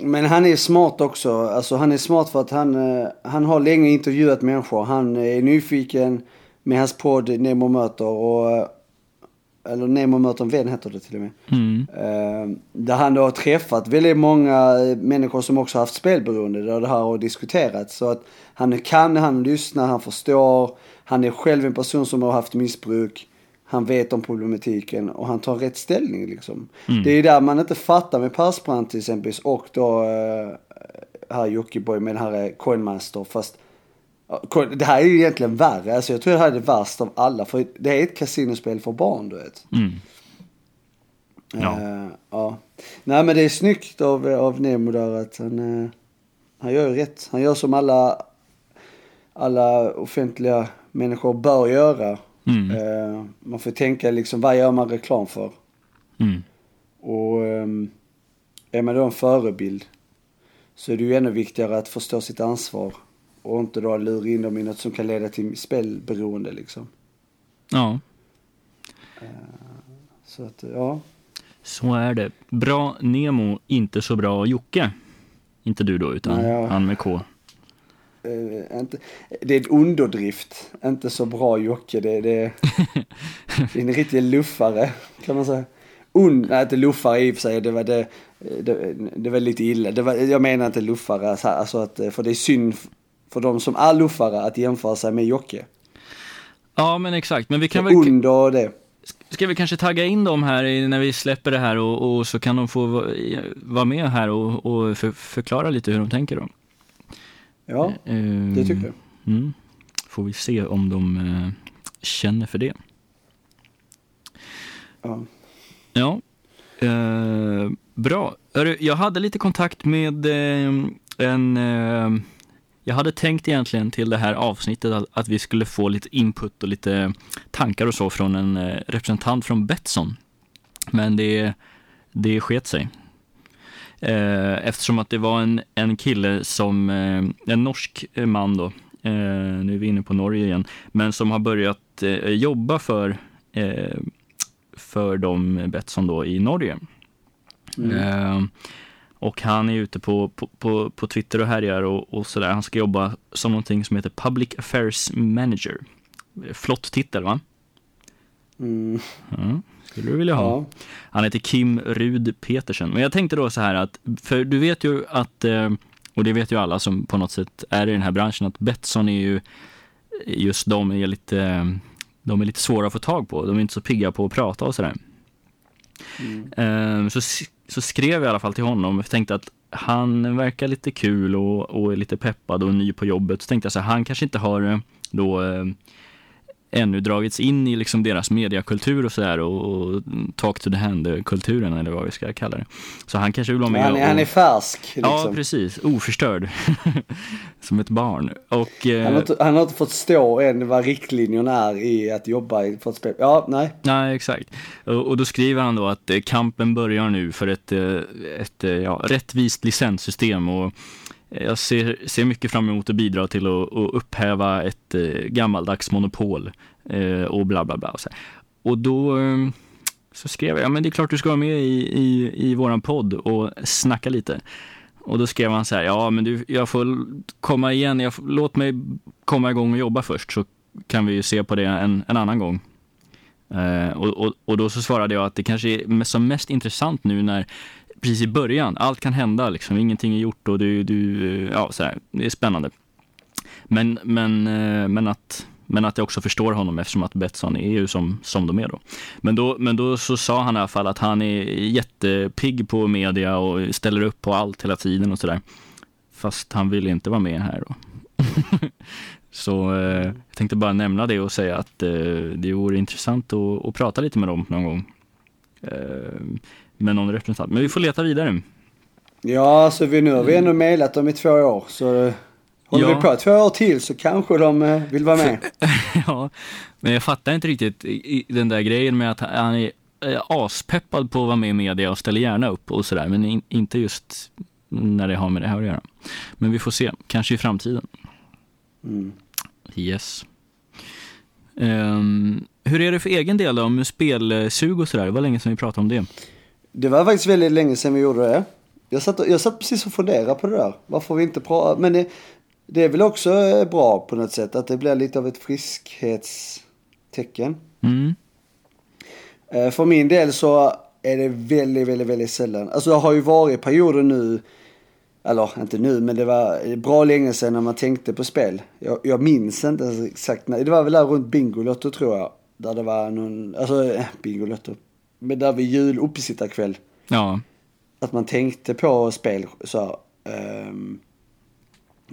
Speaker 1: Men han är smart också. Alltså han är smart för att han, eh, han har länge intervjuat människor. Han är nyfiken med hans podd Nemo möter och eh, eller Nemo möter en vän heter det till och med. Mm. Uh, där han då har träffat väldigt många människor som också haft spelberoende. Där det här har diskuterats. Så att han kan, han lyssnar, han förstår. Han är själv en person som har haft missbruk. Han vet om problematiken och han tar rätt ställning liksom. Mm. Det är där man inte fattar med Persbrandt till exempel och då uh, här Jockiboi med den här Coinmaster. Fast det här är ju egentligen värre. Alltså jag tror det här är det värsta av alla. För det är ett kasinospel för barn, du vet. Mm. Ja. Uh, ja. Nej men det är snyggt av, av Nemo där att han, uh, han gör rätt. Han gör som alla, alla offentliga människor bör göra. Mm. Uh, man får tänka liksom, vad gör man reklam för? Mm. Och um, är man då en förebild så är det ju ännu viktigare att förstå sitt ansvar och inte då lura in dem i något som kan leda till spelberoende liksom.
Speaker 2: Ja.
Speaker 1: Eh, så att, ja.
Speaker 2: Så är det. Bra Nemo, inte så bra Jocke. Inte du då, utan Nej, ja. han med K.
Speaker 1: Uh, inte, det är en underdrift. Inte så bra Jocke. Det, det, (laughs) det är en riktig luffare, kan man säga. Und, nej, inte luffare i och för sig. Det var, det, det, det var lite illa. Det var, jag menar inte luffare, alltså att, för det är synd för de som är luffare att jämföra sig med Jocke.
Speaker 2: Ja, men exakt. Men vi kan
Speaker 1: väl... Under det.
Speaker 2: Ska vi kanske tagga in dem här när vi släpper det här och, och så kan de få vara med här och, och för, förklara lite hur de tänker då?
Speaker 1: Ja, uh, det tycker jag.
Speaker 2: Mm. Får vi se om de uh, känner för det.
Speaker 1: Ja.
Speaker 2: Ja. Uh, bra. Jag hade lite kontakt med en jag hade tänkt egentligen till det här avsnittet att, att, vi skulle få lite input och lite tankar och så från en eh, representant från Betsson. Men det, det sket sig. Eh, eftersom att det var en, en kille som, eh, en norsk man då, nu är vi inne på Norge igen, men som har börjat jobba för, för de Betsson då i Norge. Mm. Och han är ute på, på, på, på Twitter och härjar och, och sådär. Han ska jobba som någonting som heter Public Affairs Manager. Flott titel va?
Speaker 1: Mm.
Speaker 2: Ja, skulle du vilja ha. Ja. Han heter Kim Rud Petersen. Men jag tänkte då så här att, för du vet ju att, eh, och det vet ju alla som på något sätt är i den här branschen, att Betsson är ju, just de är lite, de är lite svåra att få tag på. De är inte så pigga på att prata och sådär. Mm. Ehm, så så skrev jag i alla fall till honom och tänkte att han verkar lite kul och, och är lite peppad och ny på jobbet. Så tänkte jag så här, han kanske inte har eh, då eh, ännu dragits in i liksom deras mediakultur och sådär och, och talk to the hand-kulturen eller vad vi ska kalla det. Så han kanske vill vara med
Speaker 1: han,
Speaker 2: och...
Speaker 1: Han är färsk.
Speaker 2: Liksom. Ja, precis. Oförstörd. (laughs) Som ett barn. Och,
Speaker 1: eh... han, har inte, han har inte fått stå än vad riktlinjerna är i att jobba för ett spel. Ja, nej.
Speaker 2: Nej, exakt. Och, och då skriver han då att eh, kampen börjar nu för ett, eh, ett ja, rättvist licenssystem och jag ser, ser mycket fram emot att bidra till att, att upphäva ett eh, gammaldags monopol eh, och bla bla bla. Och, så, och då eh, så skrev jag, men det är klart du ska vara med i, i, i våran podd och snacka lite. Och då skrev han så här, ja men du, jag får komma igen, jag får, låt mig komma igång och jobba först så kan vi se på det en, en annan gång. Eh, och, och, och då så svarade jag att det kanske är som mest intressant nu när precis i början, allt kan hända liksom, ingenting är gjort och du, du eh, ja så här, det är spännande. Men, men, eh, men att men att jag också förstår honom eftersom att Betsson är ju som, som de är då. Men, då. men då så sa han i alla fall att han är jättepigg på media och ställer upp på allt hela tiden och sådär. Fast han vill inte vara med här då. (laughs) så eh, jag tänkte bara nämna det och säga att eh, det vore intressant att, att prata lite med dem någon gång. Eh, med någon representant. Men vi får leta vidare.
Speaker 1: Ja, alltså vi, nu har vi ändå mejlat dem i två år. Så Håller ja. vi på två år till så kanske de eh, vill vara med. (laughs)
Speaker 2: ja, men jag fattar inte riktigt den där grejen med att han är aspeppad på att vara med i media och ställer gärna upp och sådär, men inte just när det har med det här att göra. Men vi får se, kanske i framtiden. Mm. Yes. Um, hur är det för egen del då, med spelsug och sådär? Det var länge sedan vi pratade om det.
Speaker 1: Det var faktiskt väldigt länge sedan vi gjorde det. Jag satt, jag satt precis och funderade på det där. Varför vi inte pratar, men det, det är väl också eh, bra på något sätt att det blir lite av ett friskhetstecken. Mm. Eh, för min del så är det väldigt, väldigt, väldigt sällan. Alltså det har ju varit perioder nu, eller inte nu, men det var bra länge sedan när man tänkte på spel. Jag, jag minns inte exakt när, det var väl där runt Bingolotto tror jag. Där det var någon, alltså äh, Bingolotto. Men där vid jul uppesittarkväll.
Speaker 2: Ja.
Speaker 1: Att man tänkte på spel så um,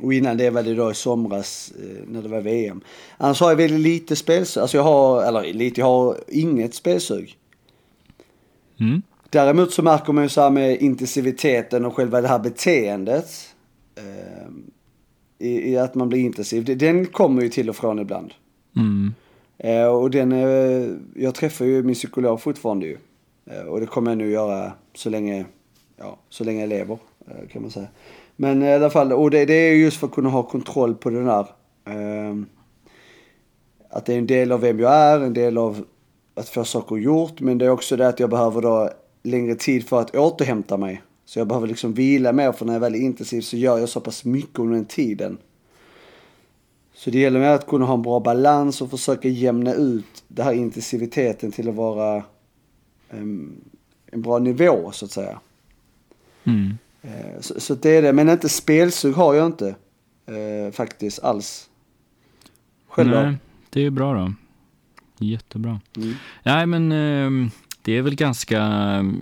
Speaker 1: och innan det var det då i somras eh, när det var VM. Annars har jag väldigt lite spelsug. Alltså jag har, eller lite, jag har inget spelsug. Mm. Däremot så märker man ju så här med intensiviteten och själva det här beteendet. Eh, i, i, att man blir intensiv. Den kommer ju till och från ibland. Mm. Eh, och den, är... jag träffar ju min psykolog fortfarande ju. Eh, och det kommer jag nu göra så länge, ja, så länge jag lever eh, kan man säga. Men i alla fall, och det, det är just för att kunna ha kontroll på den där. Eh, att det är en del av vem jag är, en del av att få saker gjort. Men det är också det att jag behöver då längre tid för att återhämta mig. Så jag behöver liksom vila mer för när jag väl är intensiv så gör jag så pass mycket under den tiden. Så det gäller med att kunna ha en bra balans och försöka jämna ut den här intensiviteten till att vara um, en bra nivå så att säga. Mm. Eh, så, så, det är det, men inte spelsug har jag inte eh, faktiskt alls.
Speaker 2: Själv Nej, det är bra då. Jättebra. Mm. Nej, men eh, det är väl ganska,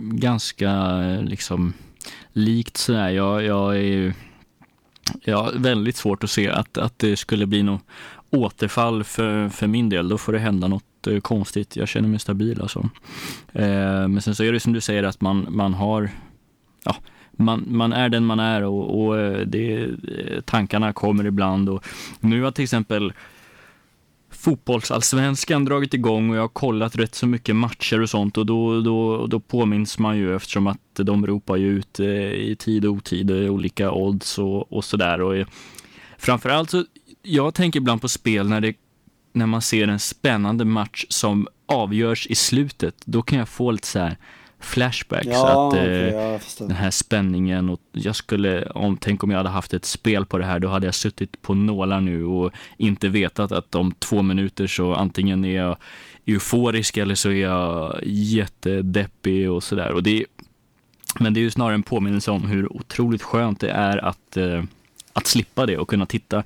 Speaker 2: ganska liksom likt sådär. Jag, jag är jag har väldigt svårt att se att, att det skulle bli något återfall för, för min del. Då får det hända något eh, konstigt. Jag känner mig stabil alltså. Eh, men sen så är det som du säger att man, man har, ja, man, man är den man är och, och eh, det, eh, tankarna kommer ibland. Och nu har till exempel fotbollsallsvenskan dragit igång och jag har kollat rätt så mycket matcher och sånt och då, då, då påminns man ju eftersom att de ropar ju ut eh, i tid och otid olika odds och, och sådär. Och eh, framförallt så, jag tänker ibland på spel när, det, när man ser en spännande match som avgörs i slutet. Då kan jag få lite så här, flashbacks. Ja, att, okay, eh, den här spänningen och jag skulle, om, tänk om jag hade haft ett spel på det här, då hade jag suttit på nålar nu och inte vetat att om två minuter så antingen är jag euforisk eller så är jag jättedeppig och sådär. men det är ju snarare en påminnelse om hur otroligt skönt det är att eh, att slippa det och kunna titta,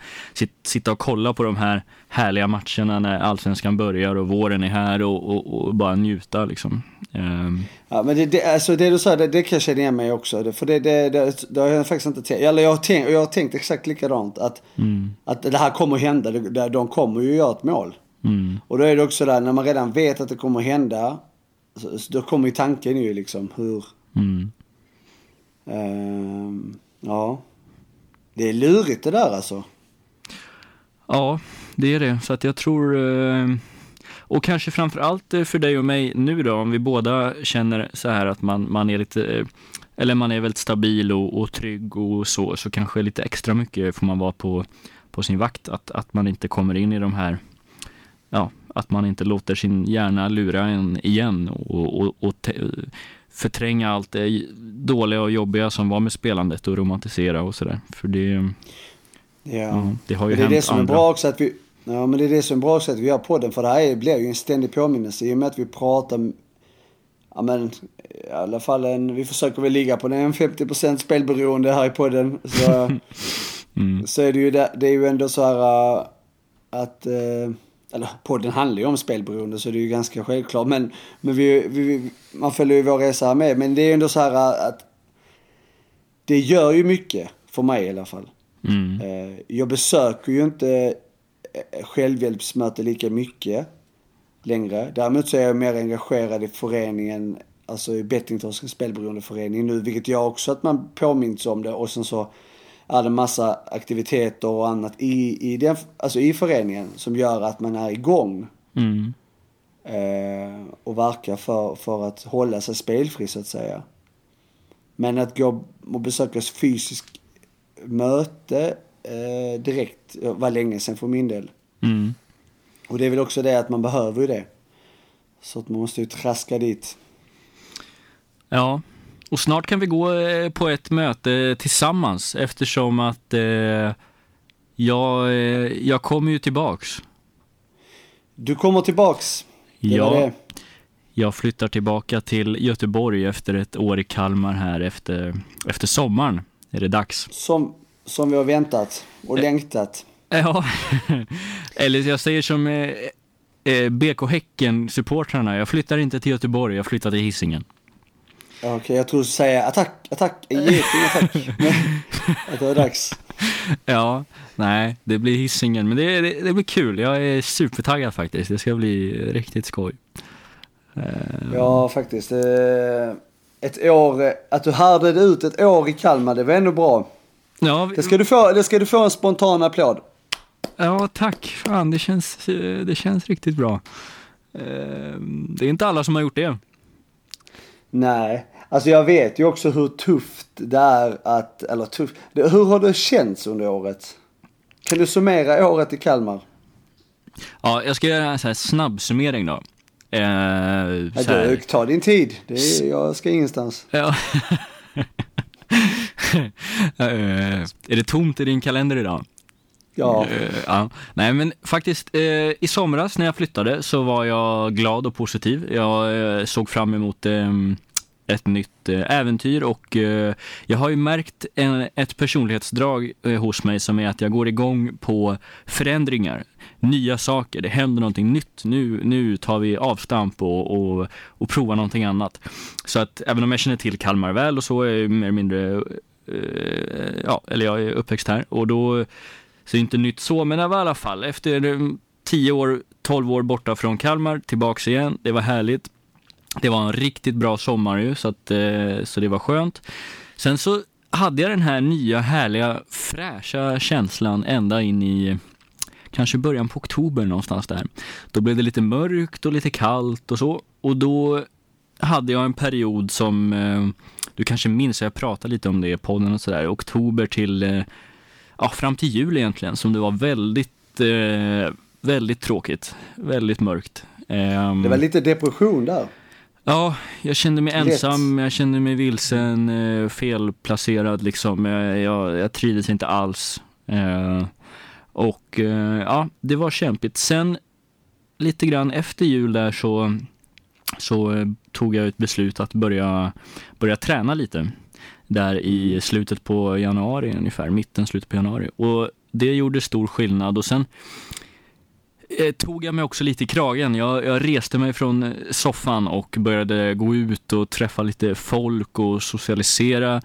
Speaker 2: sitta och kolla på de här härliga matcherna när allsvenskan börjar och våren är här och, och, och bara njuta liksom. Um.
Speaker 1: Ja men det, det, alltså det du sa, det, det kan jag känna igen mig också. För det, det, det, det har jag faktiskt inte tänkt, eller jag har tänkt, jag har tänkt exakt likadant. Att, mm. att det här kommer att hända, de kommer ju göra ett mål. Mm. Och då är det också där, när man redan vet att det kommer att hända, så, då kommer ju tanken ju liksom hur... Mm. Um, ja. Det är lurigt det där alltså.
Speaker 2: Ja, det är det. Så att jag tror... Eh, och kanske framför allt eh, för dig och mig nu då, om vi båda känner så här att man, man är lite... Eh, eller man är väldigt stabil och, och trygg och så, så kanske lite extra mycket får man vara på, på sin vakt. Att, att man inte kommer in i de här... Ja, att man inte låter sin hjärna lura en igen och, och, och te, förtränga allt det dåliga och jobbiga som var med spelandet och romantisera och sådär. För det,
Speaker 1: ja. ja det har ju det hänt är det som andra. är bra också att vi, Ja, men det är det som är bra sätt vi gör podden. För det här är, blir ju en ständig påminnelse i och med att vi pratar, ja men i alla fall en, vi försöker väl ligga på en 50% spelberoende här i podden. Så, (laughs) så är det ju, det, det är ju ändå så här äh, att, äh, eller podden handlar ju om spelberoende så det är ju ganska självklart. Men, men vi, vi, man följer ju vår resa med. Men det är ju ändå så här äh, att det gör ju mycket, för mig i alla fall.
Speaker 2: Mm.
Speaker 1: Eh, Jag besöker ju inte eh, självhjälpsmöte lika mycket längre. Däremot så är jag mer engagerad i föreningen, alltså i Bettingtorskens spelberoendeförening nu, vilket gör också att man påminns om det och sen så det massa aktiviteter och annat i, i, den, alltså i föreningen som gör att man är igång
Speaker 2: Mm.
Speaker 1: eh, och verkar för, för att hålla sig spelfri så att säga. Men att gå och besöka fysiskt möte eh, direkt var länge sedan för min del.
Speaker 2: Mm.
Speaker 1: Och det är väl också det att man behöver ju det. Så att man måste ju traska dit.
Speaker 2: Ja, och snart kan vi gå eh, på ett möte tillsammans eftersom att eh, jag, eh, jag kommer ju tillbaks.
Speaker 1: Du kommer tillbaks. Det
Speaker 2: Ja, jag flyttar tillbaka till Göteborg efter ett år i Kalmar här efter, efter sommaren. Är det dags?
Speaker 1: Som, som vi har väntat och längtat. (laughs)
Speaker 2: Ja, eller jag säger som eh, eh, BK Häcken-supportrarna. Jag flyttar inte till Göteborg, jag flyttar till Hisingen.
Speaker 1: Okej, jag tror du säger attack, attack, Geting, attack. (laughs) (laughs) Att det var dags.
Speaker 2: Ja, nej, det blir Hisingen, men det, det, det blir kul. Jag är supertaggad faktiskt. Det ska bli riktigt skoj. Eh,
Speaker 1: Ja, faktiskt. Eh, Ett år, eh, att du härdade ut ett år i Kalmar, det var ändå bra.
Speaker 2: Ja,
Speaker 1: Det ska du få, det ska du få en spontan applåd.
Speaker 2: ja, tack. Fan, det känns, eh, det känns riktigt bra. Eh, Det är inte alla som har gjort det.
Speaker 1: Nej, alltså jag vet ju också hur tufft det är att, eller tufft, hur har det känts under året? Kan du summera året i Kalmar?
Speaker 2: Ja, jag ska göra en så här snabb summering då. Eh, så här-
Speaker 1: du, ta din tid, det är, jag ska ingenstans.
Speaker 2: Ja. (laughs) Eh, är det tomt i din kalender idag?
Speaker 1: Ja,
Speaker 2: Eh, ja. Nej men faktiskt, eh, i somras när jag flyttade så var jag glad och positiv. Jag såg fram emot eh, ett nytt eh, äventyr och eh, jag har ju märkt en, ett personlighetsdrag eh, hos mig som är att jag går igång på förändringar, nya saker, det händer någonting nytt. Nu, nu tar vi avstamp och, och, och provar någonting annat. Så att även om jag känner till Kalmar väl och så är jag mer eller mindre, ja, eller jag är uppväxt här och då så är det inte nytt så, men det var i alla fall efter 10 år, 12 år borta från Kalmar, tillbaks igen. Det var härligt. Det var en riktigt bra sommar ju, så, att, eh, så det var skönt. Sen så hade jag den här nya härliga fräscha känslan ända in i kanske början på oktober någonstans där. Då blev det lite mörkt och lite kallt och så. Och då hade jag en period som, eh, du kanske minns, jag pratade lite om det i podden och sådär, oktober till eh, ja, fram till jul egentligen, som det var väldigt, eh, väldigt tråkigt. Väldigt mörkt. Ehm.
Speaker 1: Det var lite depression där.
Speaker 2: Ja, jag kände mig ensam, jag kände mig vilsen, eh, felplacerad liksom. Jag, jag, jag trivdes inte alls. Eh, och eh, ja, det var kämpigt. Sen lite grann efter jul där så, så tog jag ett beslut att börja, börja träna lite. Där i slutet på januari ungefär, mitten, slutet på januari. Och det gjorde stor skillnad och sen eh, tog jag mig också lite i kragen. Jag, jag reste mig från eh, soffan och började gå ut och träffa lite folk och socialisera.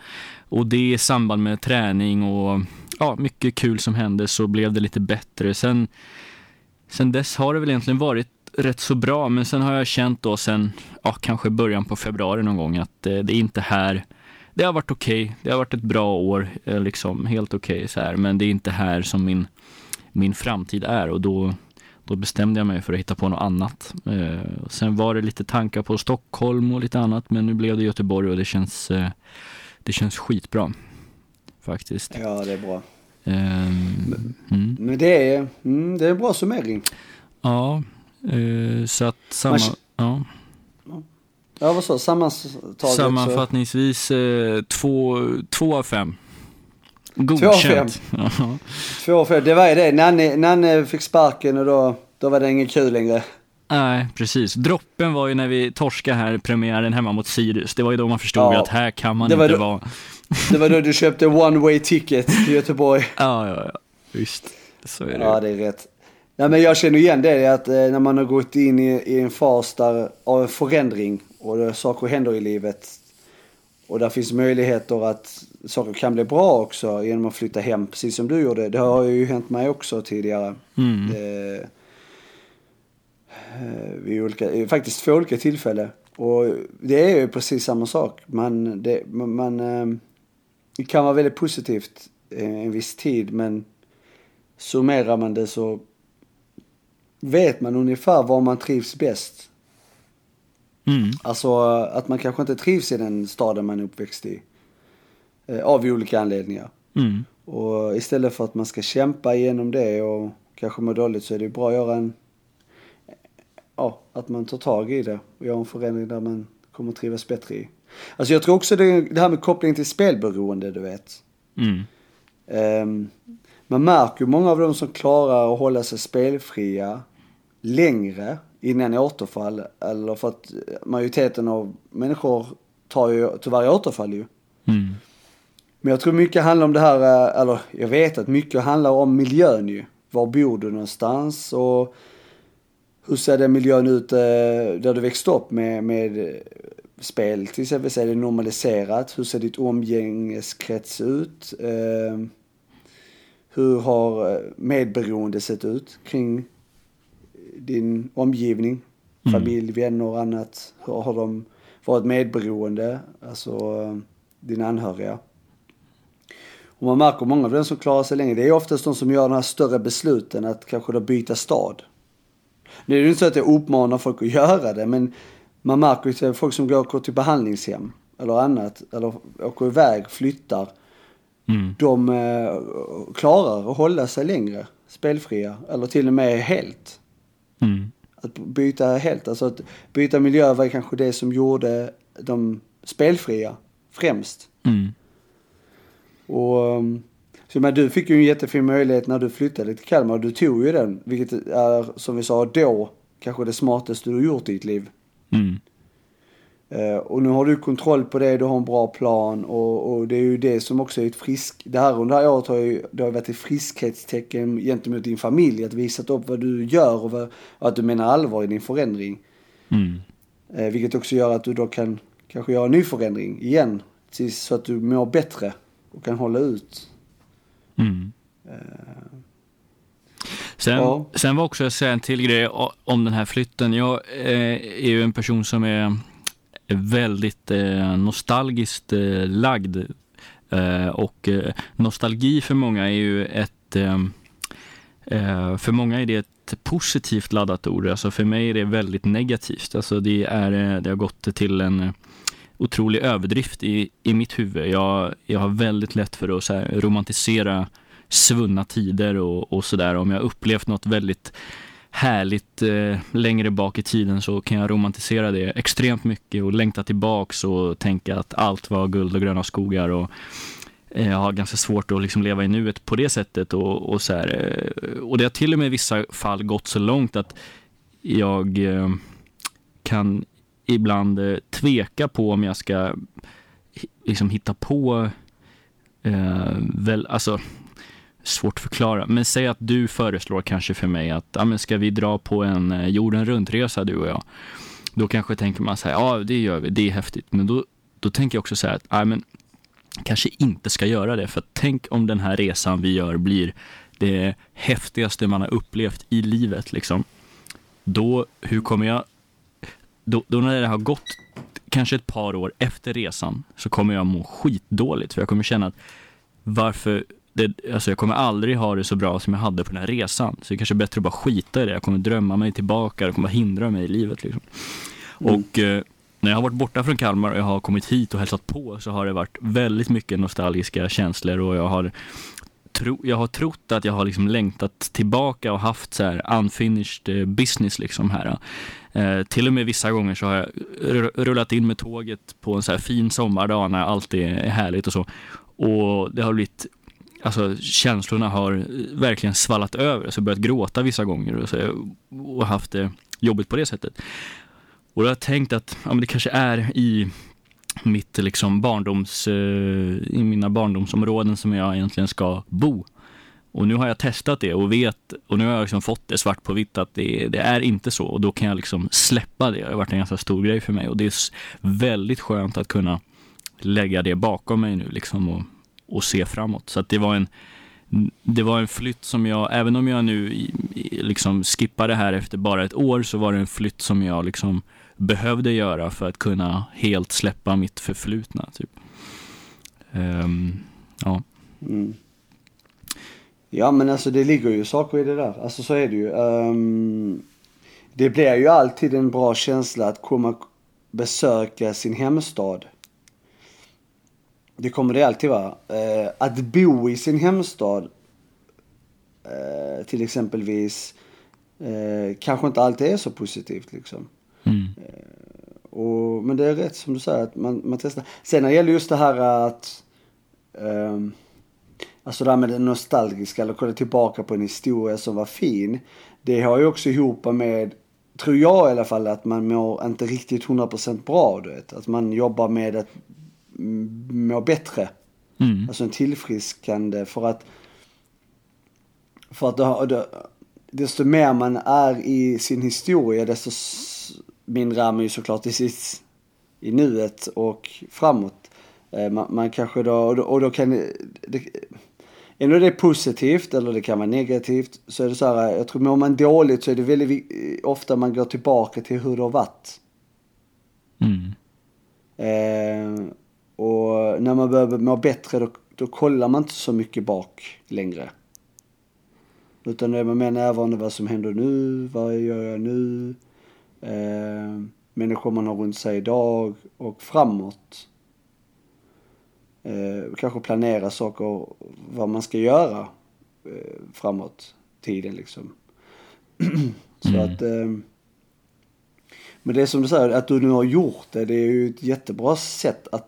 Speaker 2: Och det i samband med träning och ja, mycket kul som hände så blev det lite bättre. Sen, sen dess har det väl egentligen varit rätt så bra, men sen har jag känt då sen, ja, kanske början på februari någon gång att eh, det är inte här det har varit okej, det har varit ett bra år, eh, liksom helt okej så här, men det är inte här som min, min framtid är och då, då bestämde jag mig för att hitta på något annat. Eh, sen var det lite tankar på Stockholm och lite annat, men nu blev det Göteborg och det känns, eh, det känns skitbra. Faktiskt.
Speaker 1: Ja, det är bra.
Speaker 2: Ehm, mm.
Speaker 1: Men det är, mm, det är en bra summering.
Speaker 2: Ja, eh, så att samma,
Speaker 1: Man-
Speaker 2: ja.
Speaker 1: Ja, vad så? Sammantaget
Speaker 2: sammanfattningsvis eh, två, två av fem. Godkänt.
Speaker 1: 2-5.
Speaker 2: Ja.
Speaker 1: Två för det var ju det. Nanne, Nanne fick sparken och då, då var det ingen kul längre.
Speaker 2: Nej, precis. Droppen var ju när vi torskade här premiären hemma mot Sirius. Det var ju då man förstod
Speaker 1: Ja.
Speaker 2: att här kan man inte
Speaker 1: då-
Speaker 2: vara.
Speaker 1: Det var då du (laughs) köpte one way ticket till Göteborg.
Speaker 2: Ja, ja, ja. Visst. Så är det.
Speaker 1: Ja, det är rätt. Nej, men jag känner igen det att eh, när man har gått in i, i en fas där av förändring och saker händer i livet och där finns möjligheter att saker kan bli bra också genom att flytta hem, precis som du gjorde. Det har ju hänt mig också tidigare.
Speaker 2: Mm.
Speaker 1: Eh, eh, vid olika, eh, faktiskt två olika tillfällen. Och det är ju precis samma sak. Man, det, man, man, eh, det kan vara väldigt positivt en viss tid men summerar man det så vet man ungefär var man trivs bäst.
Speaker 2: Mm.
Speaker 1: Alltså att man kanske inte trivs i den staden man är uppväxt i. Eh, Av olika anledningar.
Speaker 2: Mm.
Speaker 1: Och istället för att man ska kämpa igenom det och kanske må dåligt så är det bra att göra en... Ja, att man tar tag i det och gör en förändring där man kommer trivas bättre i. Alltså jag tror också det, det här med koppling till spelberoende, du vet.
Speaker 2: Mm.
Speaker 1: Ehm, man märker ju många av dem som klarar att hålla sig spelfria längre innan återfall. Eller för att majoriteten av människor tar ju tyvärr återfall ju.
Speaker 2: Mm.
Speaker 1: Men jag tror mycket handlar om det här, eh, eller jag vet att mycket handlar om miljön ju. Var bor du någonstans och hur ser den miljön ut eh, där du växte upp med, med eh, spel till exempel? Är det normaliserat? Hur ser ditt umgängeskrets ut? Hur har medberoende sett ut kring din omgivning?
Speaker 2: Mm.
Speaker 1: Familj, vänner och annat. Hur har de varit medberoende? Alltså dina anhöriga. Och man märker många av de som klarar sig länge, det är oftast de som gör de här större besluten att kanske då byta stad. Nu är det inte så att jag uppmanar folk att göra det, men man märker ju till folk som går, går till behandlingshem eller annat, eller åker iväg, flyttar.
Speaker 2: Mm.
Speaker 1: De eh, klarar att hålla sig längre, spelfria, eller till och med helt.
Speaker 2: Mm.
Speaker 1: Att byta helt, alltså att byta miljö var kanske det som gjorde de spelfria främst.
Speaker 2: Mm.
Speaker 1: Och, um, så men du fick ju en jättefin möjlighet när du flyttade till Kalmar. Du tog ju den, vilket är som vi sa då kanske det smartaste du har gjort i ditt liv.
Speaker 2: Mm.
Speaker 1: Eh, och nu har du kontroll på det, du har en bra plan och, och det är ju det som också är ett frisk... Det här under det här året har ju det har varit ett friskhetstecken gentemot din familj. Att visa upp vad du gör och, vad, och att du menar allvar i din förändring.
Speaker 2: Mm.
Speaker 1: Eh, vilket också gör att du då kan kanske göra en ny förändring igen. Så att du mår bättre och kan hålla ut.
Speaker 2: Mm. Sen,
Speaker 1: Ja.
Speaker 2: sen var också jag säga en till grej om den här flytten. Jag eh, är ju en person som är väldigt eh, nostalgiskt lagd. Och nostalgi för många är ju ett för många är det ett positivt laddat ord. Alltså för mig är det väldigt negativt. Alltså det, är, det har gått till en otrolig överdrift i, i mitt huvud. Jag, jag har väldigt lätt för att så här, romantisera svunna tider och, och sådär. Om jag upplevt något väldigt härligt eh, längre bak i tiden så kan jag romantisera det extremt mycket och längta tillbaks och tänka att allt var guld och gröna skogar och eh, jag har ganska svårt att liksom leva i nuet på det sättet och, och så här, eh, och det har till och med i vissa fall gått så långt att jag eh, kan ibland eh, tveka på om jag ska liksom hitta på eh, väl, alltså svårt att förklara, men säg att du föreslår kanske för mig att ja, men ska vi dra på en eh, jorden runt-resa du och jag. Då kanske tänker man så här, ja det gör vi, det är häftigt. Men då, då tänker jag också så här att, ja, men kanske inte ska göra det. För tänk om den här resan vi gör blir det häftigaste man har upplevt i livet. Liksom. Då, hur kommer jag... Då, då när det har gått kanske ett par år efter resan så kommer jag må skitdåligt. För jag kommer känna att varför... Det, alltså jag kommer aldrig ha det så bra som jag hade på den här resan. Så det är kanske är bättre att bara skita i det. Jag kommer drömma mig tillbaka. Det kommer hindra mig i livet. Liksom. Och eh, när jag har varit borta från Kalmar och jag har kommit hit och hälsat på så har det varit väldigt mycket nostalgiska känslor och jag har, tro, jag har trott att jag har liksom längtat tillbaka och haft så här unfinished eh, business liksom här. Eh, till och med vissa gånger så har jag rullat in med tåget på en så här fin sommardag när allt är härligt och så. Och det har blivit alltså känslorna har verkligen svallat över. Så jag har börjat gråta vissa gånger och, så, och haft det jobbigt på det sättet. Och då har jag tänkt att ja, men det kanske är i mitt liksom barndoms, eh, i mina barndomsområden som jag egentligen ska bo. Och nu har jag testat det och vet, och nu har jag liksom fått det svart på vitt att det, det, är inte så. Och då kan jag liksom släppa det. Det har varit en ganska stor grej för mig. Och det är väldigt skönt att kunna lägga det bakom mig nu liksom och, och se framåt. Så att det var en det var en flytt som jag, även om jag nu liksom skippade här efter bara ett år, så var det en flytt som jag liksom behövde göra för att kunna helt släppa mitt förflutna. Typ. Um, ja.
Speaker 1: Mm. Ja men alltså det ligger ju saker i det där. Alltså så är det ju. Um, det blir ju alltid en bra känsla att komma besöka sin hemstad. Det kommer det alltid vara. Uh, att bo i sin hemstad, uh, till exempelvis, uh, kanske inte alltid är så positivt liksom. Mm. Och, men det är rätt som du säger att man, man testar. Sen när det gäller just det här att um, Alltså det här med det nostalgiska, eller kolla tillbaka på en historia som var fin. Det har ju också ihop med, tror jag i alla fall, att man mår inte riktigt 100% bra, du vet. Att man jobbar med att må bättre. Mm. Alltså en tillfriskande för att, för att det, det, desto mer man är i sin historia, desto mindre är man ju såklart i sitt, i nuet och framåt. Eh, man, man kanske då, och då, och då kan det Ändå det är positivt eller det kan vara negativt så är det så här, jag tror mår man dåligt så är det väldigt ofta man går tillbaka till hur det har varit. Mm. Eh, och när man börjar må bättre då, då kollar man inte så mycket bak längre. Utan då är man mer närvarande vad som händer nu, vad gör jag nu? Eh, människor man har runt sig idag och framåt eh, kanske planera saker, vad man ska göra eh, framåt tiden liksom. (clears throat) Så mm. att, eh, men det är som du säger, att du nu har gjort det, det är ju ett jättebra sätt att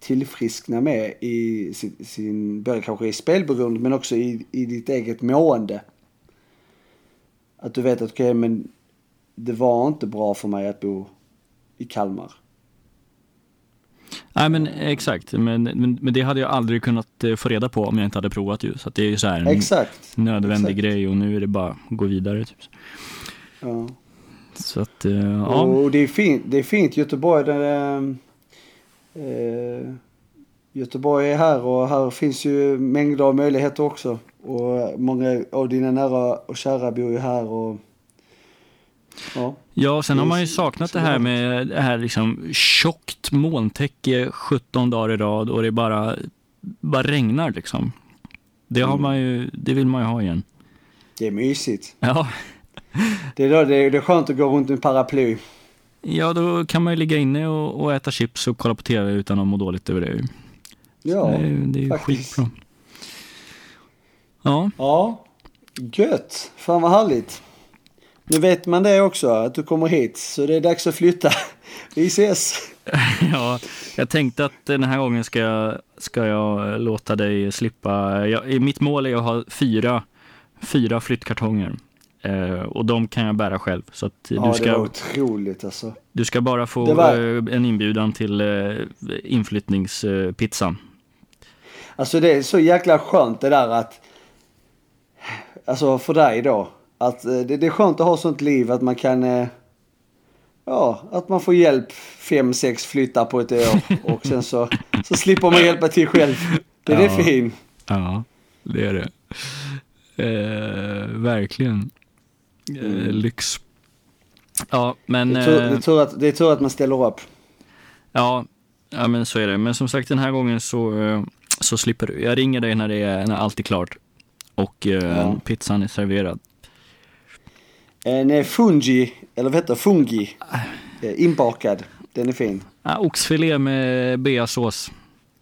Speaker 1: tillfriskna med i sin, sin både kanske i spelberoende men också i, i ditt eget mående. Att du vet att okej okay, men det var inte bra för mig att bo i Kalmar.
Speaker 2: Nej men exakt, men, men, men, det hade jag aldrig kunnat eh, få reda på om jag inte hade provat ju. Så det är ju så här en
Speaker 1: exakt.
Speaker 2: nödvändig
Speaker 1: exakt.
Speaker 2: grej och nu är det bara att gå vidare. Typ.
Speaker 1: Ja.
Speaker 2: Så att, uh, ja.
Speaker 1: Och det är fint, det är fint Göteborg. Där, uh, Göteborg är här och här finns ju mängder av möjligheter också. Och många av dina nära och kära bor ju här och
Speaker 2: Ja, ja sen har man ju saknat det här med det här liksom tjockt molntäcke 17 dagar i rad och det bara, bara regnar liksom. Det, har mm. man ju, det vill man ju ha igen.
Speaker 1: Det är mysigt.
Speaker 2: Ja.
Speaker 1: Det är, då, det, är, det är skönt att gå runt med paraply.
Speaker 2: Ja, då kan man ju ligga inne och, och äta chips och kolla på tv utan att må dåligt över det.
Speaker 1: Ja,
Speaker 2: det är, det är faktiskt. skitbra.
Speaker 1: Ja. Ja, gött. Fan vad härligt. Nu vet man det också, att du kommer hit. Så det är dags att flytta. (laughs) Vi ses! (laughs)
Speaker 2: ja, jag tänkte att den här gången ska jag, ska jag låta dig slippa. Jag, mitt mål är att ha fyra, fyra flyttkartonger. Eh, och de kan jag bära själv. Så att
Speaker 1: ja,
Speaker 2: du ska, det
Speaker 1: var otroligt alltså.
Speaker 2: Du ska bara få var... Eh, en inbjudan till eh, inflyttningspizzan.
Speaker 1: Alltså det är så jäkla skönt det där att, alltså för dig då, att eh, det, det är skönt att ha sånt liv att man kan, eh, ja, att man får hjälp fem, sex flyttar på ett år (laughs) och sen så, så slipper man hjälpa till själv. Det är ja, det fin.
Speaker 2: Ja, det är det. Eh, verkligen. Eh, mm. lyx. Ja, men...
Speaker 1: Det är, tur, det, är tur att, det är tur att man ställer upp.
Speaker 2: Ja, ja, men så är det. Men som sagt, den här gången så, så slipper du. Jag ringer dig när, det är, när allt är klart och eh, ja. pizzan är serverad.
Speaker 1: En eh, fungi, eller vad heter det? Fungi. Eh, inbakad. Den är fin.
Speaker 2: Ja, oxfilé med beasås.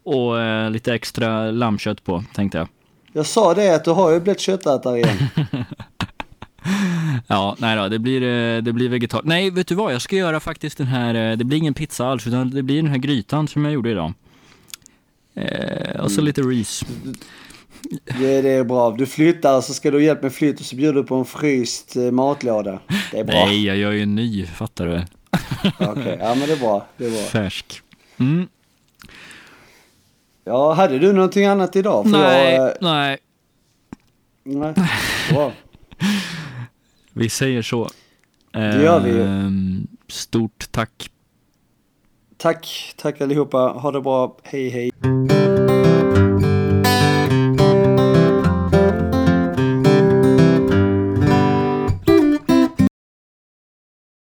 Speaker 2: Och eh, lite extra lammkött på, tänkte jag.
Speaker 1: Jag sa det att du har ju blivit köttätare igen. (laughs)
Speaker 2: ja, nej då, det blir, eh, det blir vegetar. Nej, vet du vad? Jag ska göra faktiskt den här, det blir ingen pizza alls, utan det blir den här grytan som jag gjorde idag. Eh, och så mm. lite ris.
Speaker 1: Det, det är bra. Du flyttar så ska du ha hjälp med flytt och så bjuder du på en fryst eh, matlåda. Det är bra.
Speaker 2: Nej, jag gör ju ny, fattar du?
Speaker 1: Okej, ja men det är bra. Det är bra.
Speaker 2: Färsk. Mm.
Speaker 1: Ja, hade du någonting annat idag? För
Speaker 2: Nej,
Speaker 1: Jag, eh,
Speaker 2: nej.
Speaker 1: nej. Bra. (laughs)
Speaker 2: Vi säger så.
Speaker 1: Det gör vi ju.
Speaker 2: Ehm, Stort tack.
Speaker 1: Tack, tack allihopa. Ha det bra. Hej, hej.